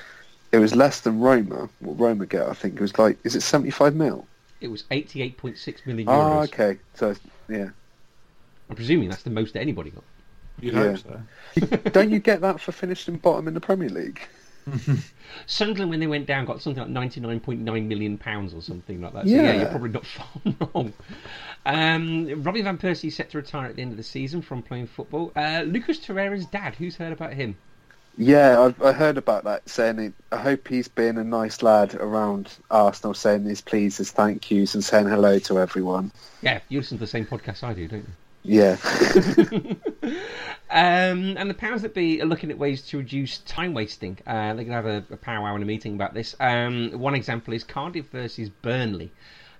It was less than Roma. What Roma get, I think it was like, is it seventy-five mil? It was eighty-eight point six million euros. okay. So yeah, I'm presuming that's the most that anybody got. You'd Yeah. hope so. don't you get that for finishing bottom in the Premier League? Sunderland, when they went down, got something like 99.9 million pounds or something like that. So yeah, Yeah. you're probably not far wrong. Um, Robin van Persie is set to retire at the end of the season from playing football. Uh, Lucas Torreira's dad. Who's heard about him? Yeah, I've, I heard about that. Saying it, I hope he's been a nice lad around Arsenal, saying his pleases, thank yous, and saying hello to everyone. Yeah, you listen to the same podcast I do, don't you? Yeah, Um, and the powers that be are looking at ways to reduce time wasting. Uh, they're going to have a, a powwow and a meeting about this. Um, one example is Cardiff versus Burnley.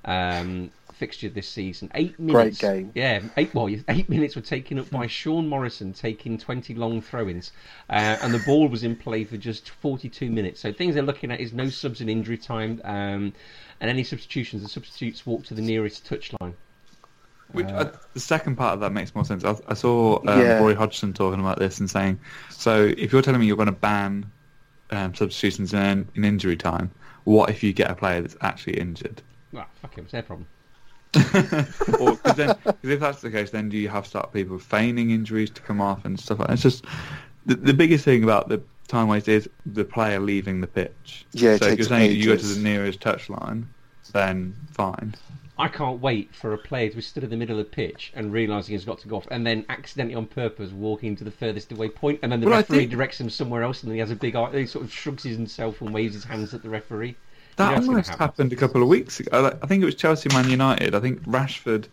Um, fixture this season. Eight minutes. game. Yeah, eight. Well, eight minutes were taken up by Sean Morrison taking twenty long throw-ins, uh, and the ball was in play for just forty-two minutes. So things they're looking at is no subs in injury time, um, and any substitutions. The substitutes walk to the nearest touchline. Which, uh, the second part of that makes more sense. I, I saw um, Yeah. Roy Hodgson talking about this and saying, so if you're telling me you're going to ban um, substitutions in, in injury time, what if you get a player that's actually injured? Well, fuck him. It's their problem. or cause then, cause if that's the case, then do you have to start people feigning injuries to come off and stuff like that? It's just the, the biggest thing about the time waste is the player leaving the pitch. Yeah, so if you're saying you go to the nearest touchline, then fine. I can't wait for a player to be stood in the middle of the pitch and realising he's got to go off, and then accidentally on purpose walking to the furthest away point, and then the Well, referee think- directs him somewhere else, and then he has a big, eye- he sort of shrugs himself and waves his hands at the referee. You know That almost happen. happened a couple of weeks ago. I think it was Chelsea Man United. I think Rashford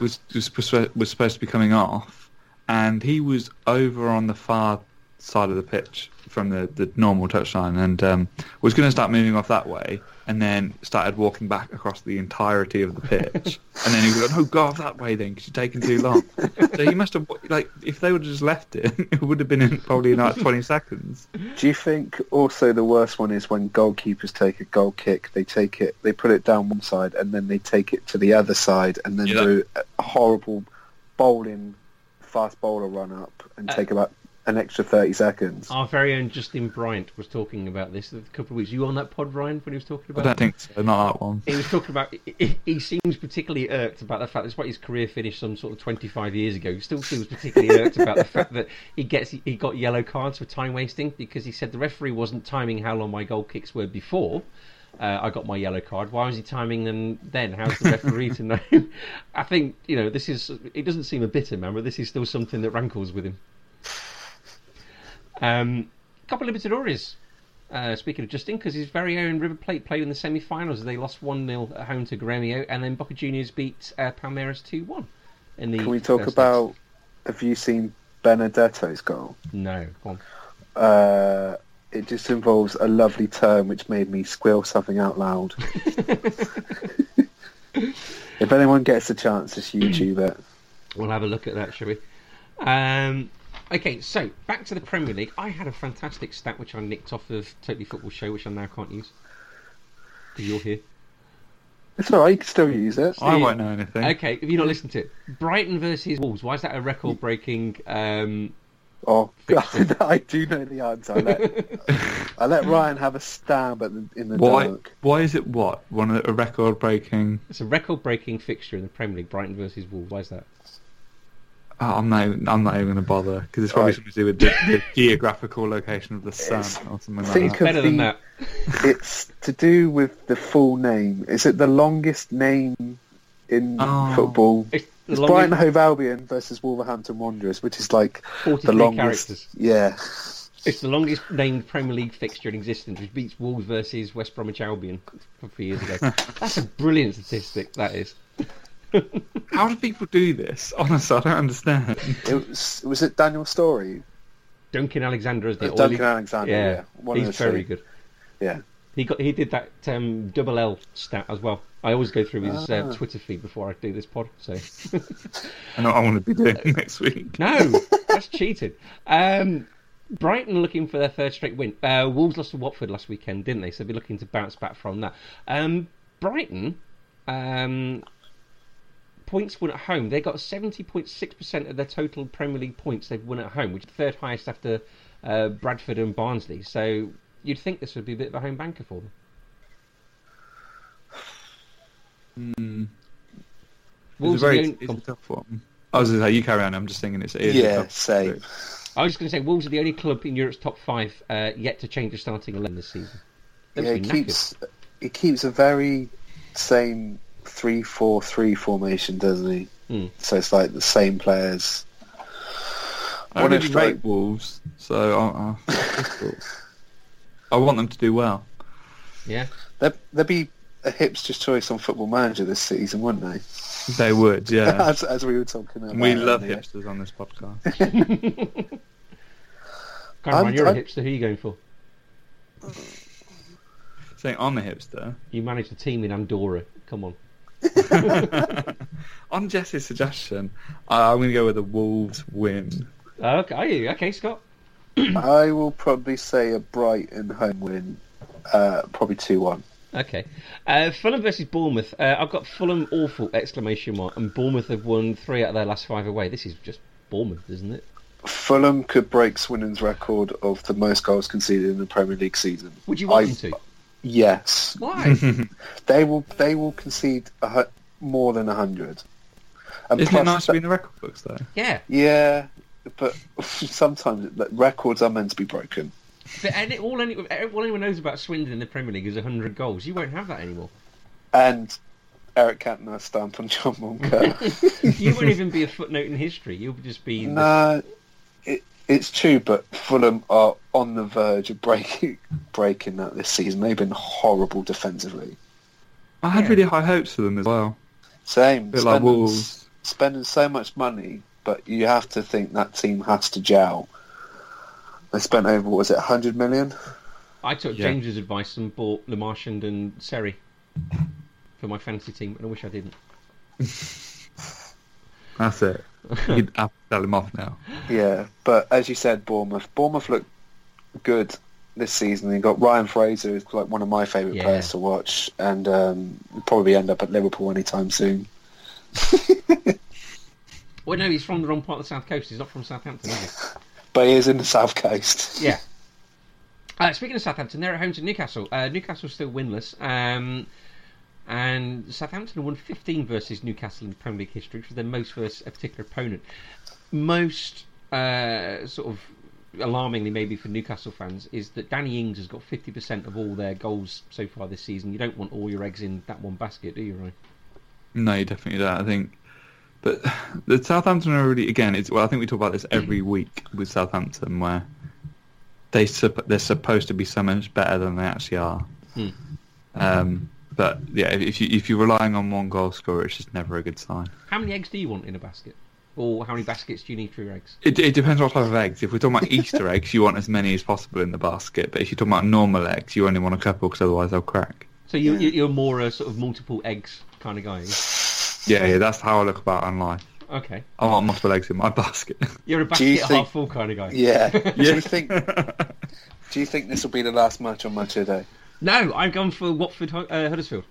was was, was supposed to be coming off, and he was over on the far side of the pitch from the, the normal touchline, and um, was going to start moving off that way, and then started walking back across the entirety of the pitch, and then he was like, "No, go off that way then, because you're taking too long." so he must have like if they would have just left it, it would have been in probably in like 20 seconds. Do you think also the worst one is when goalkeepers take a goal kick? They take it, they put it down one side, and then they take it to the other side, and then Yeah. do a horrible bowling, fast bowler run up, and Uh, take about an extra thirty seconds. Our very own Justin Bryant was talking about this a couple of weeks. You on that pod, Ryan, when he was talking about? I don't it? think so. Not that one. He was talking about. He, he seems particularly irked about the fact. Despite his career finished some sort of twenty-five years ago, he still seems particularly irked about the fact that he gets he got yellow cards for time wasting because he said the referee wasn't timing how long my goal kicks were before. Uh, I got my yellow card. Why was he timing them then? How's the referee to know? I think you know this is. It doesn't seem a bitter man, but this is still something that rankles with him. Um, couple of Libertadores. Uh, speaking of Justin, because his very own River Plate played in the semi-finals. They lost one 0 at home to Gremio, and then Boca Juniors beat uh, Palmeiras two one. In the Can we talk about? leg. Have you seen Benedetto's goal? No, go on. Uh, it just involves a lovely turn which made me squeal something out loud. if anyone gets a chance, just YouTube it. We'll have a look at that, shall we? Um, okay, so back to the Premier League. I had a fantastic stat which I nicked off of Totally Football Show, which I now can't use because you're here. It's alright, you can still use it. I won't know anything. Okay, have you not listened to it? Brighton versus Wolves. Why is that a record-breaking um, Oh, God, I do know the answer. I let, I let Ryan have a stab at the, in the Why? dark. Why is it what one of the, a record-breaking? It's a record-breaking fixture in the Premier League, Brighton versus Wolves. Why is that? Oh, I'm not. I'm not even going to bother because it's probably Right. something to do with the, the geographical location of the sun It's- or something like think that. of Better than that. It's to do with the full name. Is it the longest name in Oh. football? It's the It's longest- Brighton Hove Albion versus Wolverhampton Wanderers, which is like the longest. characters. Yeah, It's the longest named Premier League fixture in existence, which beats Wolves versus West Bromwich Albion a few years ago. That's a brilliant statistic. That is. How do people do this? Honestly, I don't understand. it was. Was it Daniel Storey? Duncan Alexander is the Duncan oily- Alexander. Yeah, One he's very two. good. Yeah. He got he did that um, double L stat as well. I always go through his uh, Ah. Twitter feed before I do this pod. So I know what I want to be doing next week. no, that's cheating. Um, Brighton looking for their third straight win. Uh, Wolves lost to Watford last weekend, didn't they? So they'll be looking to bounce back from that. Um, Brighton um, points won at home. They got seventy point six percent of their total Premier League points they've won at home, which is the third highest after uh, Bradford and Barnsley. So you'd think this would be a bit of a home banker for them. Mm. It's a Wolves are very only- it's a tough one. I was going to say you carry on. I'm just thinking it's it is a Yeah, tough- same. I was just going to say Wolves are the only club in Europe's top five uh, yet to change the starting eleven this season. They've Yeah, been it knackered. keeps it keeps a very same three four three formation, doesn't he? Hmm. So it's like the same players. I What really if, like- Wolves, so I, I, I want them to do well. Yeah, they'd, there'd be a hipster's choice on Football Manager this season, wouldn't they? They would, yeah. as, as we were talking about. we love earlier. hipsters on this podcast. Cameron, I'm- you're a I'm- hipster. Who are you going for? Saying I'm a hipster. You managed a team in Andorra. Come on. on Jesse's suggestion, uh, I'm going to go with a Wolves win. Okay, are you? okay, Scott. I will probably say a Brighton home win, uh, probably two one. Okay. Uh, Fulham versus Bournemouth. Uh, I've got Fulham awful exclamation mark, and Bournemouth have won three out of their last five away. This is just Bournemouth, isn't it? Fulham could break Swindon's record of the most goals conceded in the Premier League season. Would you want I- them to? Yes, Why? they will. They will concede a, hu- more than hundred. And Isn't it plus nice to be in the record books, though? yeah. Yeah, but sometimes like, records are meant to be broken. But any, all, any, all anyone knows about Swindon in the Premier League is 100 goals. You won't have that anymore. And Eric Cantona stamp on John Moncur. you won't even be a footnote in history. You'll just be. the- no, it, it's true, but Fulham are on the verge of breaking breaking that this season. They've been horrible defensively. I had Yeah. really high hopes for them as well. Same, A bit like spending, Wolves. spending so much money, but you have to think that team has to gel. They spent over what was it, 100 million? I took Yeah. James's advice and bought Le Marchand and Seri for my fantasy team, and I wish I didn't. That's it. You'd have to sell them off now. Yeah, but as you said, Bournemouth. Bournemouth look good this season. They got Ryan Fraser, who's like one of my favourite Yeah. players to watch, and um, probably end up at Liverpool anytime soon. Well, no, he's from the wrong part of the south coast. He's not from Southampton, is he? But he is in the south coast. Yeah. Uh, speaking of Southampton, they're at home to Newcastle. Uh, Newcastle's still winless. Um, and Southampton won 15 versus Newcastle in Premier League history, which was their most versus a particular opponent. Most uh, sort of alarmingly, maybe for Newcastle fans, is that Danny Ings has got 50% of all their goals so far this season. You don't want all your eggs in that one basket, do you, Ryan? No, you definitely don't. I think, but the Southampton are really again. It's well, I think we talk about this every week with Southampton, where they they're supposed to be so much better than they actually are. Hmm. Um, but yeah, if- if you if you're relying on one goal scorer, it's just never a good sign. How many eggs do you want in a basket? Or how many baskets do you need for your eggs? It, it depends what type of eggs. If we're talking about Easter eggs, you want as many as possible in the basket. But if you're talking about normal eggs, you only want a couple because otherwise they'll crack. So you, Yeah. you you're more a sort of multiple eggs kind of guy. Yeah, yeah, that's how I look about online. Okay. I want multiple eggs in my basket. You're a Do you basket think- half full kind of guy. Yeah. Do you think? Do you think this will be the last match on Match of Day? No, I've gone for Watford uh, Huddersfield.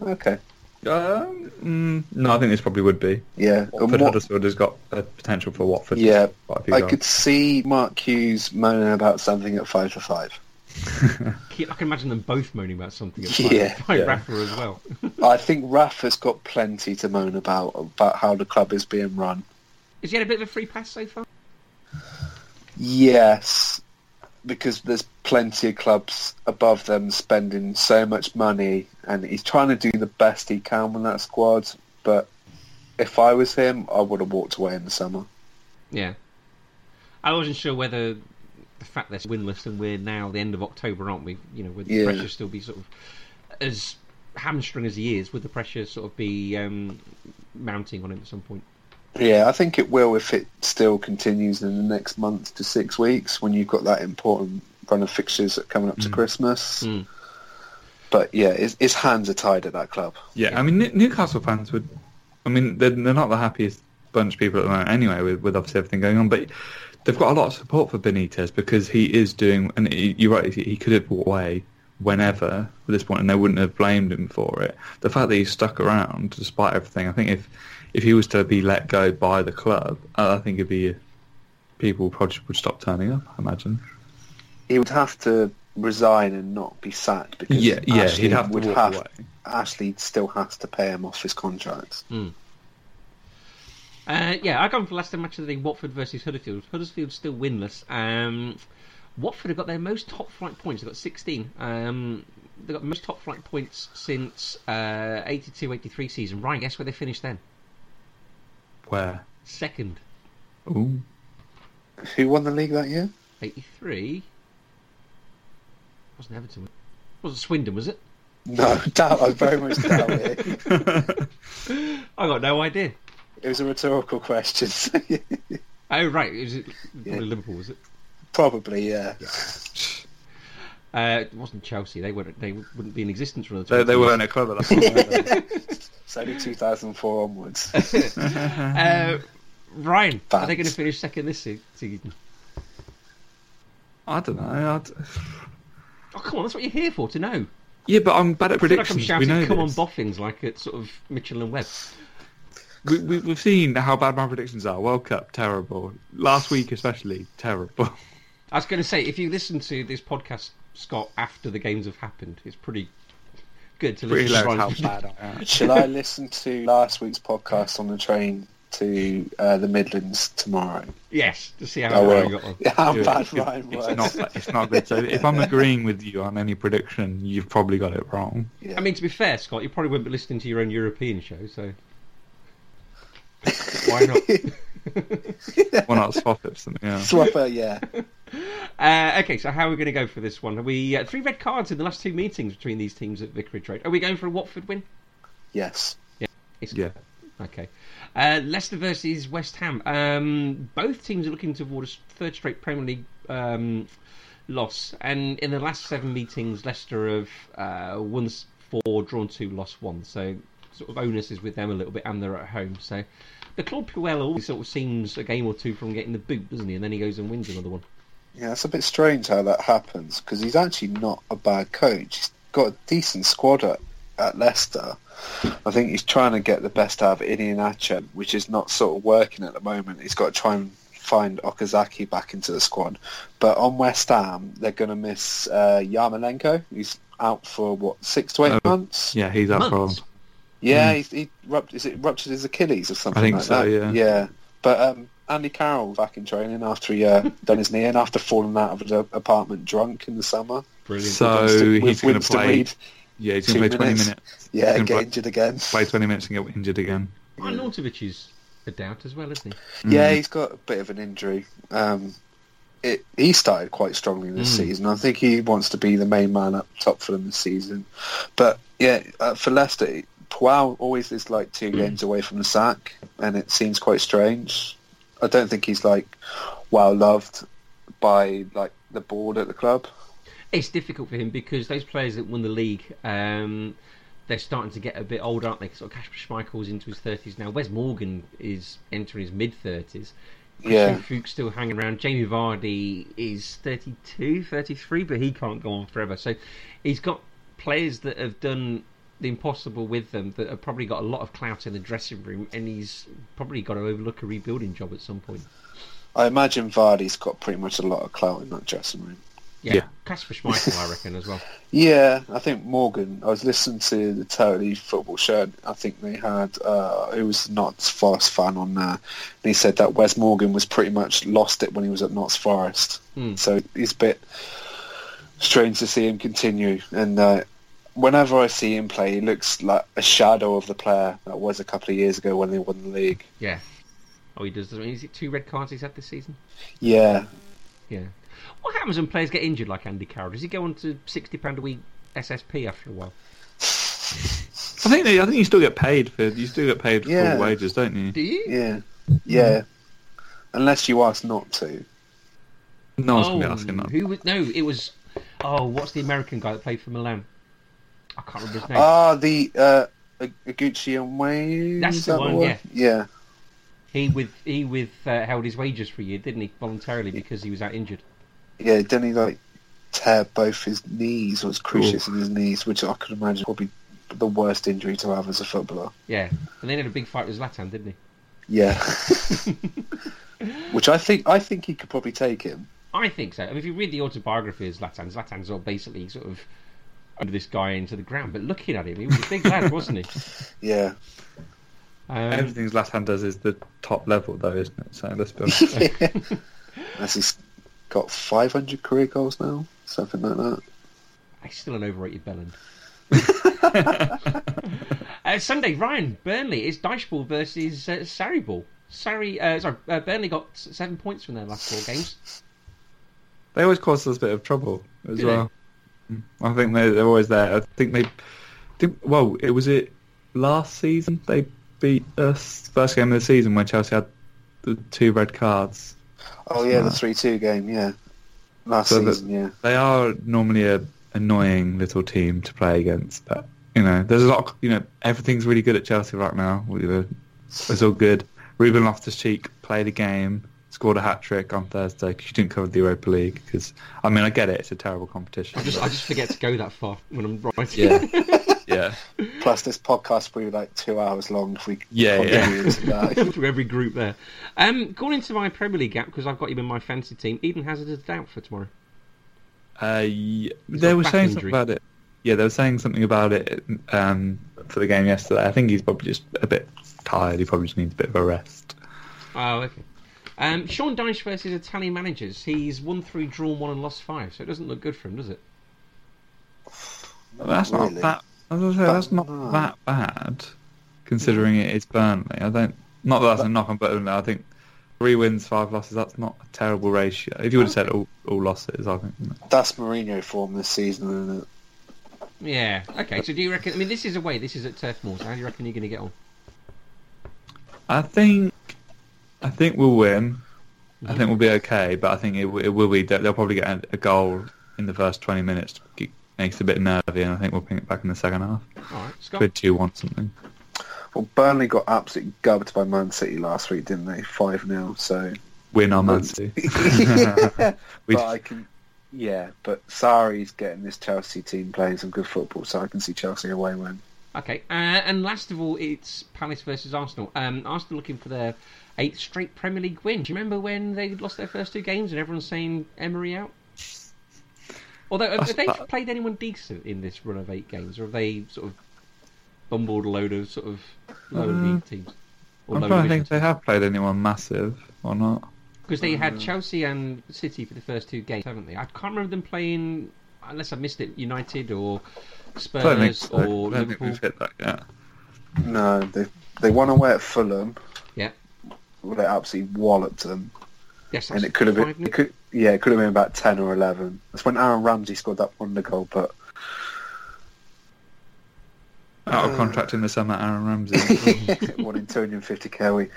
Okay. Um, mm, no, I think this probably would be. Yeah, Watford what- Huddersfield has got a potential for Watford. Yeah, score quite a few I goals. could see Mark Hughes moaning about something at five for five. I can imagine them both moaning about something. At Yeah, by yeah. Rafa as well. I think Rafa's got plenty to moan about about how the club is being run. Has he had a bit of a free pass so far? Yes, because there's plenty of clubs above them spending so much money, and he's trying to do the best he can with that squad. But if I was him, I would have walked away in the summer. Yeah. I wasn't sure whether the fact they're winless and we're now the end of October, aren't we? You know, would the Yeah. pressure still be sort of as hamstrung as he is? Would the pressure sort of be um, mounting on him at some point? Yeah, I think it will if it still continues in the next month to six weeks when you've got that important run of fixtures coming up to Christmas. Mm. But yeah, his, his hands are tied at that club. Yeah, I mean Newcastle fans would. I mean they're, they're not the happiest bunch of people at the moment anyway, with, with obviously everything going on. But they've got a lot of support for Benitez because he is doing. And he, you're right, he, he could have walked away whenever at this point, and they wouldn't have blamed him for it. The fact that he's stuck around despite everything, I think if if he was to be let go by the club, I think it'd be people probably would stop turning up. I imagine. He would have to resign and not be sacked because Yeah, yeah, Ashley he'd have to would walk have away. Ashley still has to pay him off his contract. Uh, yeah, I've gone for last match of the day, Watford versus Huddersfield. Huddersfield's still winless. Um, Watford have got their most top flight points. They've got 16. Um, they've got the most top flight points since uh, 82-83 season. Ryan, guess where they finished then? Where? Second. Ooh. Who won the league that year? 83? Wasn't Everton. It wasn't Swindon, was it? No, doubt. I very much doubt it. I got no idea. It was a rhetorical question. Oh, right. Was it probably Yeah. Liverpool, was it? Probably, yeah. Uh, it wasn't Chelsea. They wouldn't. They wouldn't be in existence for another. They, they weren't a club at that point. It's only 2004 onwards. Uh, Ryan, are they going to finish second this season? I don't know. I'd... Oh, come on, that's what you're here for, to know. Yeah, but I'm bad at I feel like I'm predictions. we shouting, know come on, boffins, like at sort of Mitchell and Webb. We, we, we've seen how bad my predictions are. World Cup, terrible. Last week especially, terrible. I was going to say, if you listen to this podcast, Scott, after the games have happened, it's pretty good to Pretty listen to how Ryan's- bad I am. Shall I listen to last week's podcast on the train to uh, the Midlands tomorrow? Yes, to see how I Ryan got on. How Do it. bad It's- Ryan it's was. not, it's not good. So if I'm agreeing with you on any prediction, you've probably got it wrong. Yeah. I mean, to be fair, Scott, you probably won't be listening to your own European show, so why not? Why not swap it for something else? Swapper, yeah. Uh, okay, so how are we going to go for this one? Are we uh, three red cards in the last two meetings between these teams at Vicarage Road? Are we going for a Watford win? Yes. It's- Yeah. Okay. Uh, Leicester versus West Ham. Um, both teams are looking toward a third straight Premier League um, loss, and in the last seven meetings, Leicester have uh, won four, drawn two, lost one. So sort of onus is with them a little bit, and they're at home. So the Claude Puel always sort of seems a game or two from getting the boot, doesn't he? And then he goes and wins another one. Yeah, it's a bit strange how that happens because he's actually not a bad coach. He's got a decent squad at, at Leicester. I think he's trying to get the best out of Iheanacho, which is not sort of working at the moment. He's got to try and find Okazaki back into the squad. But on West Ham, they're going to miss uh, Yarmolenko. He's out for, what, six to eight Oh, months? Yeah, he's up for. Months. Yeah, Mm. he's, he rupt, is it ruptured his Achilles or something I think like so, that? yeah. Yeah. But um, Andy Carroll back in training after he uh, done his knee in after falling out of an apartment drunk in the summer. Brilliant. So Winston- he's with going to play. Reid. Yeah, he's going to two play 20 minutes. minutes. Yeah, get gonna injured again. Play 20 minutes and get injured again. Arnautovic is a doubt as well, isn't he? Yeah, Mm. he's got a bit of an injury. Um, it, he started quite strongly this Mm. season. I think he wants to be the main man up top for them this season. But yeah, uh, for Leicester, Puel always is like two games away from the sack, and it seems quite strange. I don't think he's like well loved by like the board at the club. It's difficult for him because those players that won the league, um, they're starting to get a bit older, aren't they? Sort of Kasper Schmeichel's into his thirties now. Wes Morgan is entering his mid thirties. Yeah. Fuchs still hanging around. Jamie Vardy is 32, 33, but he can't go on forever. So he's got players that have done the impossible with them that have probably got a lot of clout in the dressing room, and he's probably got to overlook a rebuilding job at some point. I imagine Vardy's got pretty much a lot of clout in that dressing room. Yeah, Yeah. Kasper Schmeichel, I reckon as well. Yeah, I think Morgan. I was listening to the Totally Football show. and I think they had uh, who was Notts Forest fan on there, and he said that Wes Morgan was pretty much lost it when he was at Notts Forest. Hmm. So it's a bit strange to see him continue. And uh, whenever I see him play, he looks like a shadow of the player that was a couple of years ago when they won the league. Yeah. Oh, he does. I mean, is it two red cards he's had this season? Yeah, Yeah. What happens when players get injured like Andy Carroll? Does he go on to sixty pound a week SSP after a while? I think they, I think you still get paid for you still get paid Yeah. full wages, don't you? Do you? yeah, yeah. Unless you ask not to. No one's oh, gonna be asking oh, that. who was? No, it was. Oh, what's the American guy that played for Milan? I can't remember his name. Ah, the uh, Oguchi Onyewu. That's the one, one? yeah. Yeah. he with he with uh, held his wages for a year, didn't he? Voluntarily because he was out injured. Yeah, didn't he like tear both his knees or his cruciatus in his knees, which I could imagine probably the worst injury to have as a footballer. Yeah, and then he had a big fight with Zlatan, didn't he? Yeah. which I think I think he could probably take him. I think so. I mean, if you read the autobiography of Zlatan, Zlatan's of basically sort of under this guy into the ground. But looking at him, he was a big lad, wasn't he? Yeah. Um, Everything Zlatan does is the top level, though, isn't it? So let's be honest. As he's got 500 career goals now, something like that. he's still an overrated bellend. uh, Sunday, Ryan Burnley is Dycheball versus uh, Sarri Ball. Sarri, uh, sorry, uh, Burnley got seven points from their last four games. they always cause us a bit of trouble as Do well. Mm. I think they, they're always there. I think they. Think, well, it was it last season they beat us first game of the season when Chelsea had the two red cards. Oh yeah, the uh, 3-2 game, yeah. Last So season, yeah. They are normally a annoying little team to play against, but you know, there's a lot. Of, you know, everything's really good at Chelsea right now. We were, it's all good. Ruben Loftus-Cheek played a game, scored a hat trick on Thursday because you didn't cover the Europa League. Because I mean, I get it; it's a terrible competition. I just, I just forget to go that far when I'm writing. yeah, yeah, Plus, this podcast will be like two hours long if we Yeah, yeah. continue through every group there. Um, going into my Premier League gap because I've got him in my fantasy team. Eden Hazard is out for tomorrow. Uh, yeah, they were saying injury. something about it. Yeah, they were saying something about it um, for the game yesterday. I think he's probably just a bit tired. He probably just needs a bit of a rest. Oh, okay. Um, Sean Dyche versus Italian managers. He's won three, drawn one, and lost five. So it doesn't look good for him, does it? That's Really? not that. As I say, that's not no. that bad, considering it is Burnley. I don't. Not that that's a knock on Burnley. I think three wins, five losses. That's not a terrible ratio. If you would have said all, all losses, I think. That's Mourinho form this season, isn't it? Yeah. Okay. So do you reckon? I mean, this is away. This is at Turf Moor. So how do you reckon you're going to get on? I think. I think we'll win. I think mm-hmm. we'll be okay, but I think it, it will be. They'll probably get a, a goal in the first twenty minutes. To get, makes it a bit nervy, and I think we'll ping it back in the second half. All right, Scott. Could two one something. Well, Burnley got absolutely gubbed by Man City last week, didn't they? 5 0, so. Win on Man City. yeah, but I can. Yeah, but Sarri's getting this Chelsea team playing some good football, so I can see Chelsea away win. Okay. Uh, and last of all, it's Palace versus Arsenal. Um, Arsenal looking for their eighth straight Premier League win. Do you remember when they lost their first two games and everyone's saying Emery out? Although, have, have they That's- played anyone decent in this run of eight games, or have they sort of bumbled a load of sort of lower Um, league teams? Or I'm trying to think if they have played anyone massive or not. Because they had Chelsea and City for the first two games, haven't they? I can't remember them playing, unless I missed it, United or I don't think Spurs so. or I don't think Liverpool. we've hit that yet. No, they they won away at Fulham. Yeah. Well, they absolutely walloped them, Yes, and it could have been. It could, yeah, it could have been about ten or eleven. That's when Aaron Ramsey scored that wonder goal. But Out of Uh, contract in the summer, Aaron Ramsey. wanting 250k a week.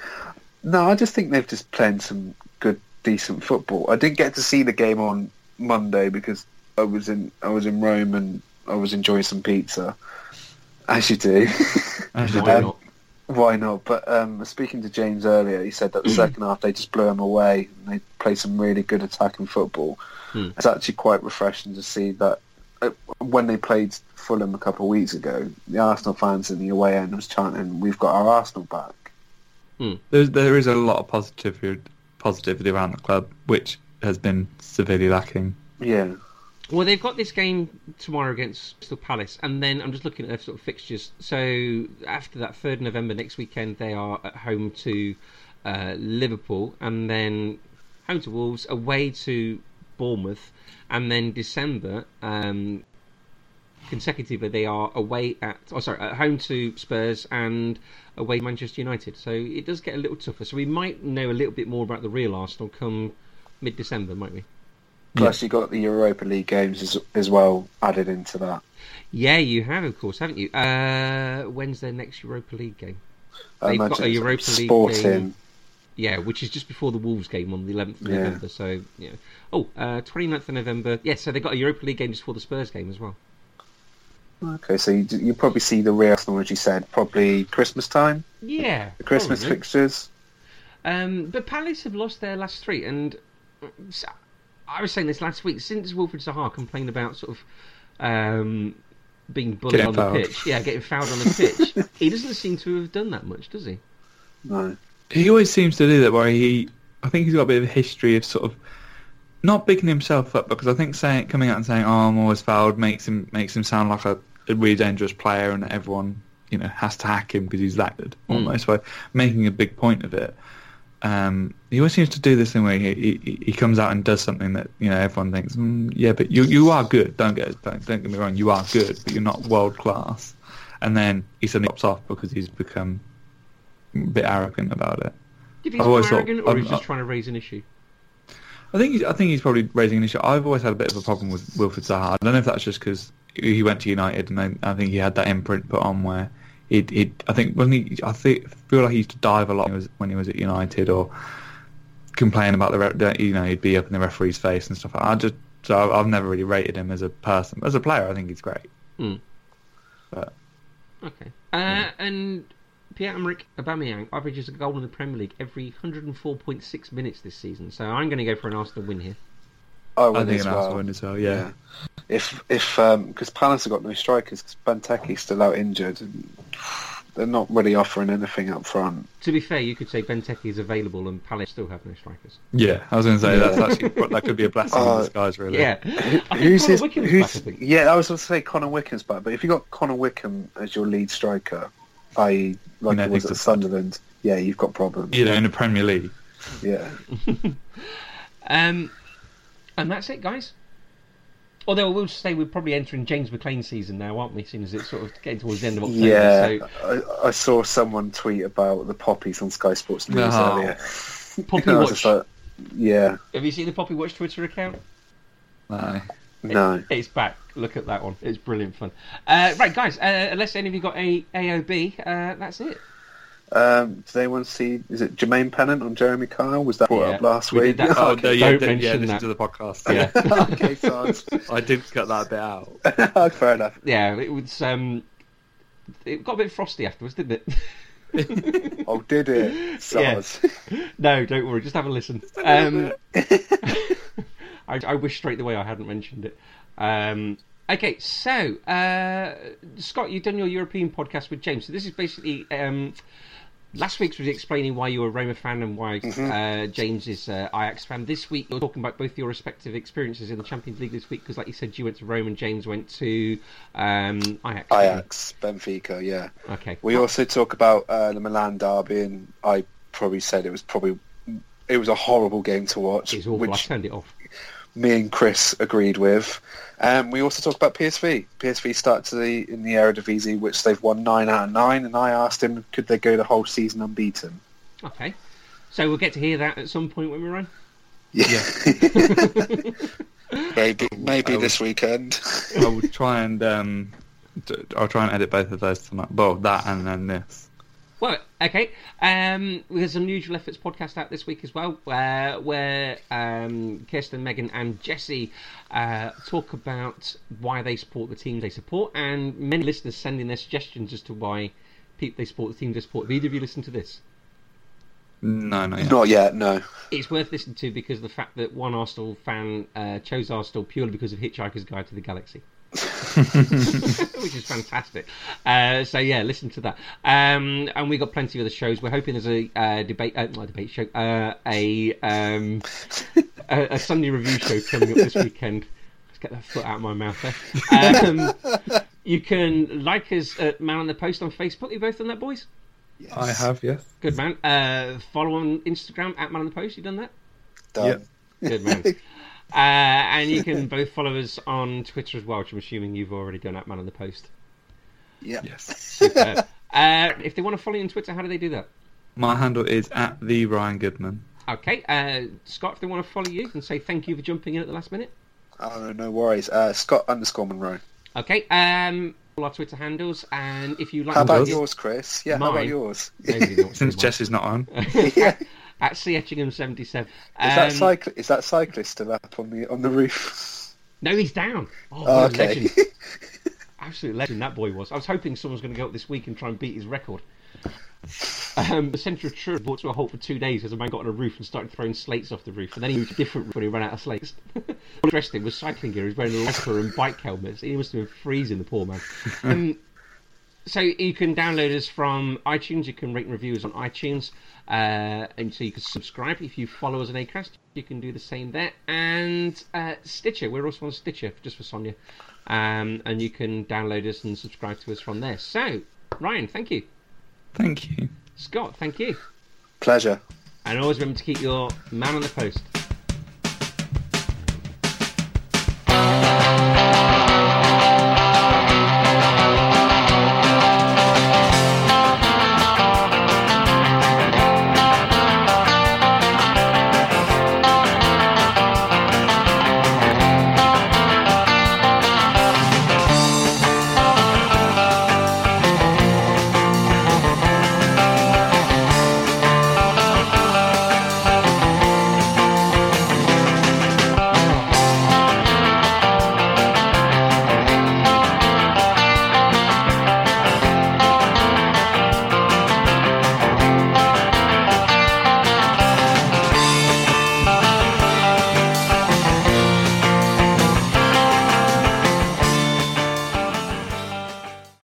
No, I just think they've just played some good, decent football. I didn't get to see the game on Monday because I was in I was in Rome and I was enjoying some pizza. As you do. As you Why do. not? Why not? But um, speaking to James earlier, he said that the second half they just blew them away and they played some really good attacking football. Hmm. It's actually quite refreshing to see that uh, when they played Fulham a couple of weeks ago, the Arsenal fans in the away end was chanting, "We've got our Arsenal back." There's, there is a lot of positivity, positivity around the club, which has been severely lacking. Yeah, Well, they've got this game tomorrow against Crystal Palace, and then I'm just looking at their sort of fixtures. So after that, third November next weekend, they are at home to uh, Liverpool, and then home to Wolves, away to Bournemouth, and then December. Um, consecutively, they are away at oh sorry, at home to Spurs and away to Manchester United. So it does get a little tougher. So we might know a little bit more about the real Arsenal come mid-December, might we? Plus you got the Europa League games as, as well added into that. Yeah, you have, of course, haven't you? Uh, when's their next Europa League game? I They've got a Europa League Sporting. game. Yeah, which is just before the Wolves game on the 11th of Yeah. November. So, yeah. Oh, uh, 29th of November. Yeah, so they've got a Europa League game just before the Spurs game as well. Okay, so you you probably see the real Arsenal, as you said, probably Christmas time, Yeah. the Christmas probably. fixtures. Um, but Palace have lost their last three, and uh, I was saying this last week. Since Wilfred Zaha complained about sort of um, being bullied Getting on the pitch, yeah, getting fouled on the pitch, he doesn't seem to have done that much, does he? No, He always seems to do that where he, I think he's got a bit of a history of sort of not bigging himself up because I think saying coming out and saying, "Oh, I'm always fouled," makes him makes him sound like a, a really dangerous player and everyone you know has to hack him because he's that good. Almost by making a big point of it. Um, he always seems to do this thing where he, he he comes out and does something that you know everyone thinks, mm, yeah, but you you are good. Don't get don't, don't get me wrong, you are good, but you're not world class. And then he suddenly pops off because he's become a bit arrogant about it. Do you think I've always he's thought- or I'm- he's just trying to raise an issue? I think he's, I think he's probably raising an issue. I've always had a bit of a problem with Wilfred Zaha. I don't know if that's just because he went to United, and I, I think he had that imprint put on where it. it I think when he, I think feel like he used to dive a lot when he was, when he was at United, or complain about the, re- you know, he'd be up in the referee's face and stuff. like that. I just so I've, I've never really rated him as a person. As a player, I think he's great. Mm. But Okay. Uh, And Pierre-Emerick Aubameyang averages a goal in the Premier League every 104.6 minutes this season. So I'm going to go for an Arsenal win here. I I would think as an well. Win as well. Yeah. If if because Palace have got no strikers because Benteke's still out injured, and they're not really offering anything up front. To be fair, you could say Benteke is available and Palace still have no strikers. Yeah, I was going to say that's actually that could be a blessing Uh, in disguise, really. Yeah. I Who's his? Wickham's back, I yeah, I was going to say Connor Wickham's back, but if you have got Connor Wickham as your lead striker, i.e., like know, it was at the- Sunderland, yeah, you've got problems. You know, in the Premier League. Yeah, Um, and that's it, guys. Although I will say we're probably entering James McLean season now, aren't we? Seeing as it's sort of getting towards the end of October. yeah. So I, I saw someone tweet about the poppies on Sky Sports News Oh. earlier. Poppy And I was Watch. like, yeah, Have you seen the Poppy Watch Twitter account? No. no. It's back. Look at that one. It's brilliant fun. Uh, right, guys. Uh, unless any of you got a AOB, uh, that's it. Um, does anyone see? Is it Jermaine Pennant on Jeremy Kyle? Was that brought Yeah, up last we week? did that. Oh, Okay, no, yeah, don't yeah, mention listen that. to the podcast. Yeah. okay, so I did cut that bit out. fair enough. yeah, it was. Um, it got a bit frosty afterwards, didn't it? Oh, did it? Soz. no, don't worry. Just have a listen. Um, I, I wish straight away I hadn't mentioned it. Um, okay, so uh, Scott, you've done your European podcast with James. So this is basically um, last week's was explaining why you were a Roma fan and why uh, James is uh, Ajax fan. This week you're talking about both your respective experiences in the Champions League this week because, like you said, you went to Rome and James went to um, Ajax. Ajax, Benfica, yeah. Okay. We also talk about uh, the Milan derby, and I probably said it was probably it was a horrible game to watch, It's awful. I which turned it off. Me and Chris agreed with. Um, we also talk about PSV. PSV started to the, in the Eredivisie, which they've won nine out of nine, and I asked him, could they go the whole season unbeaten? Okay. So we'll get to hear that at some point when we're on. Yeah, maybe maybe I this weekend. I will try and um, d- I'll try and edit both of those tonight. Well, that and then this. Well, okay. Um, there's an Unusual Efforts podcast out this week as well, uh, where um, Kirsten, Megan, and Jesse uh, talk about why they support the teams they support, and many listeners send in their suggestions as to why people they support the teams they support. Have either of you listened to this? No, no, yeah. Not yet, no. It's worth listening to because of the fact that one Arsenal fan uh, chose Arsenal purely because of Hitchhiker's Guide to the Galaxy. which is fantastic. Uh, so yeah, listen to that. Um, and we got plenty of other shows. We're hoping there's a uh, debate, uh, not a debate show, uh, a, um, a a Sunday review show coming up this weekend. Let's get that foot out of my mouth there. Um, you can like us at Man on the Post on Facebook. You both done that, boys? Yes. I have, yes. Good man. Uh, follow on Instagram at Man on the Post. You done that? Done. Good man. uh, and you can both follow us on Twitter as well, which I'm assuming you've already done at Man on the Post. Yeah. Yes. Uh, if they want to follow you on Twitter, how do they do that? My handle is at the Ryan Goodman. Okay, uh, Scott, if they want to follow you and say thank you for jumping in at the last minute. Oh, no worries. Uh, Scott underscore Monroe. Okay, um, all our Twitter handles, and if you like How about yours, Chris? Yeah, how about yours? Since. Jess is not on. yeah. At Etchingham seventy seven. Is that cycl- Is that cyclist still up on the on the roof? No, he's down. Oh, Oh, okay. legend! Absolute legend that boy was. I was hoping someone was going to go up this week and try and beat his record. Um, the centre of Truro brought to a halt for two days as a man got on a roof and started throwing slates off the roof, and then he moved to a different roof when he ran out of slates. Dressed in was cycling gear. He was wearing a lycra and bike helmets. He must have been freezing, the poor man. Um, so you can download us from iTunes. You can rate and review us on iTunes, uh, and so you can subscribe if you follow us on Acast. You can do the same there, and uh, Stitcher. We're also on Stitcher just for Sonia, um, and you can download us and subscribe to us from there. So, Ryan, thank you. Thank you. Scott, thank you. Pleasure. And always remember to keep your man on the post.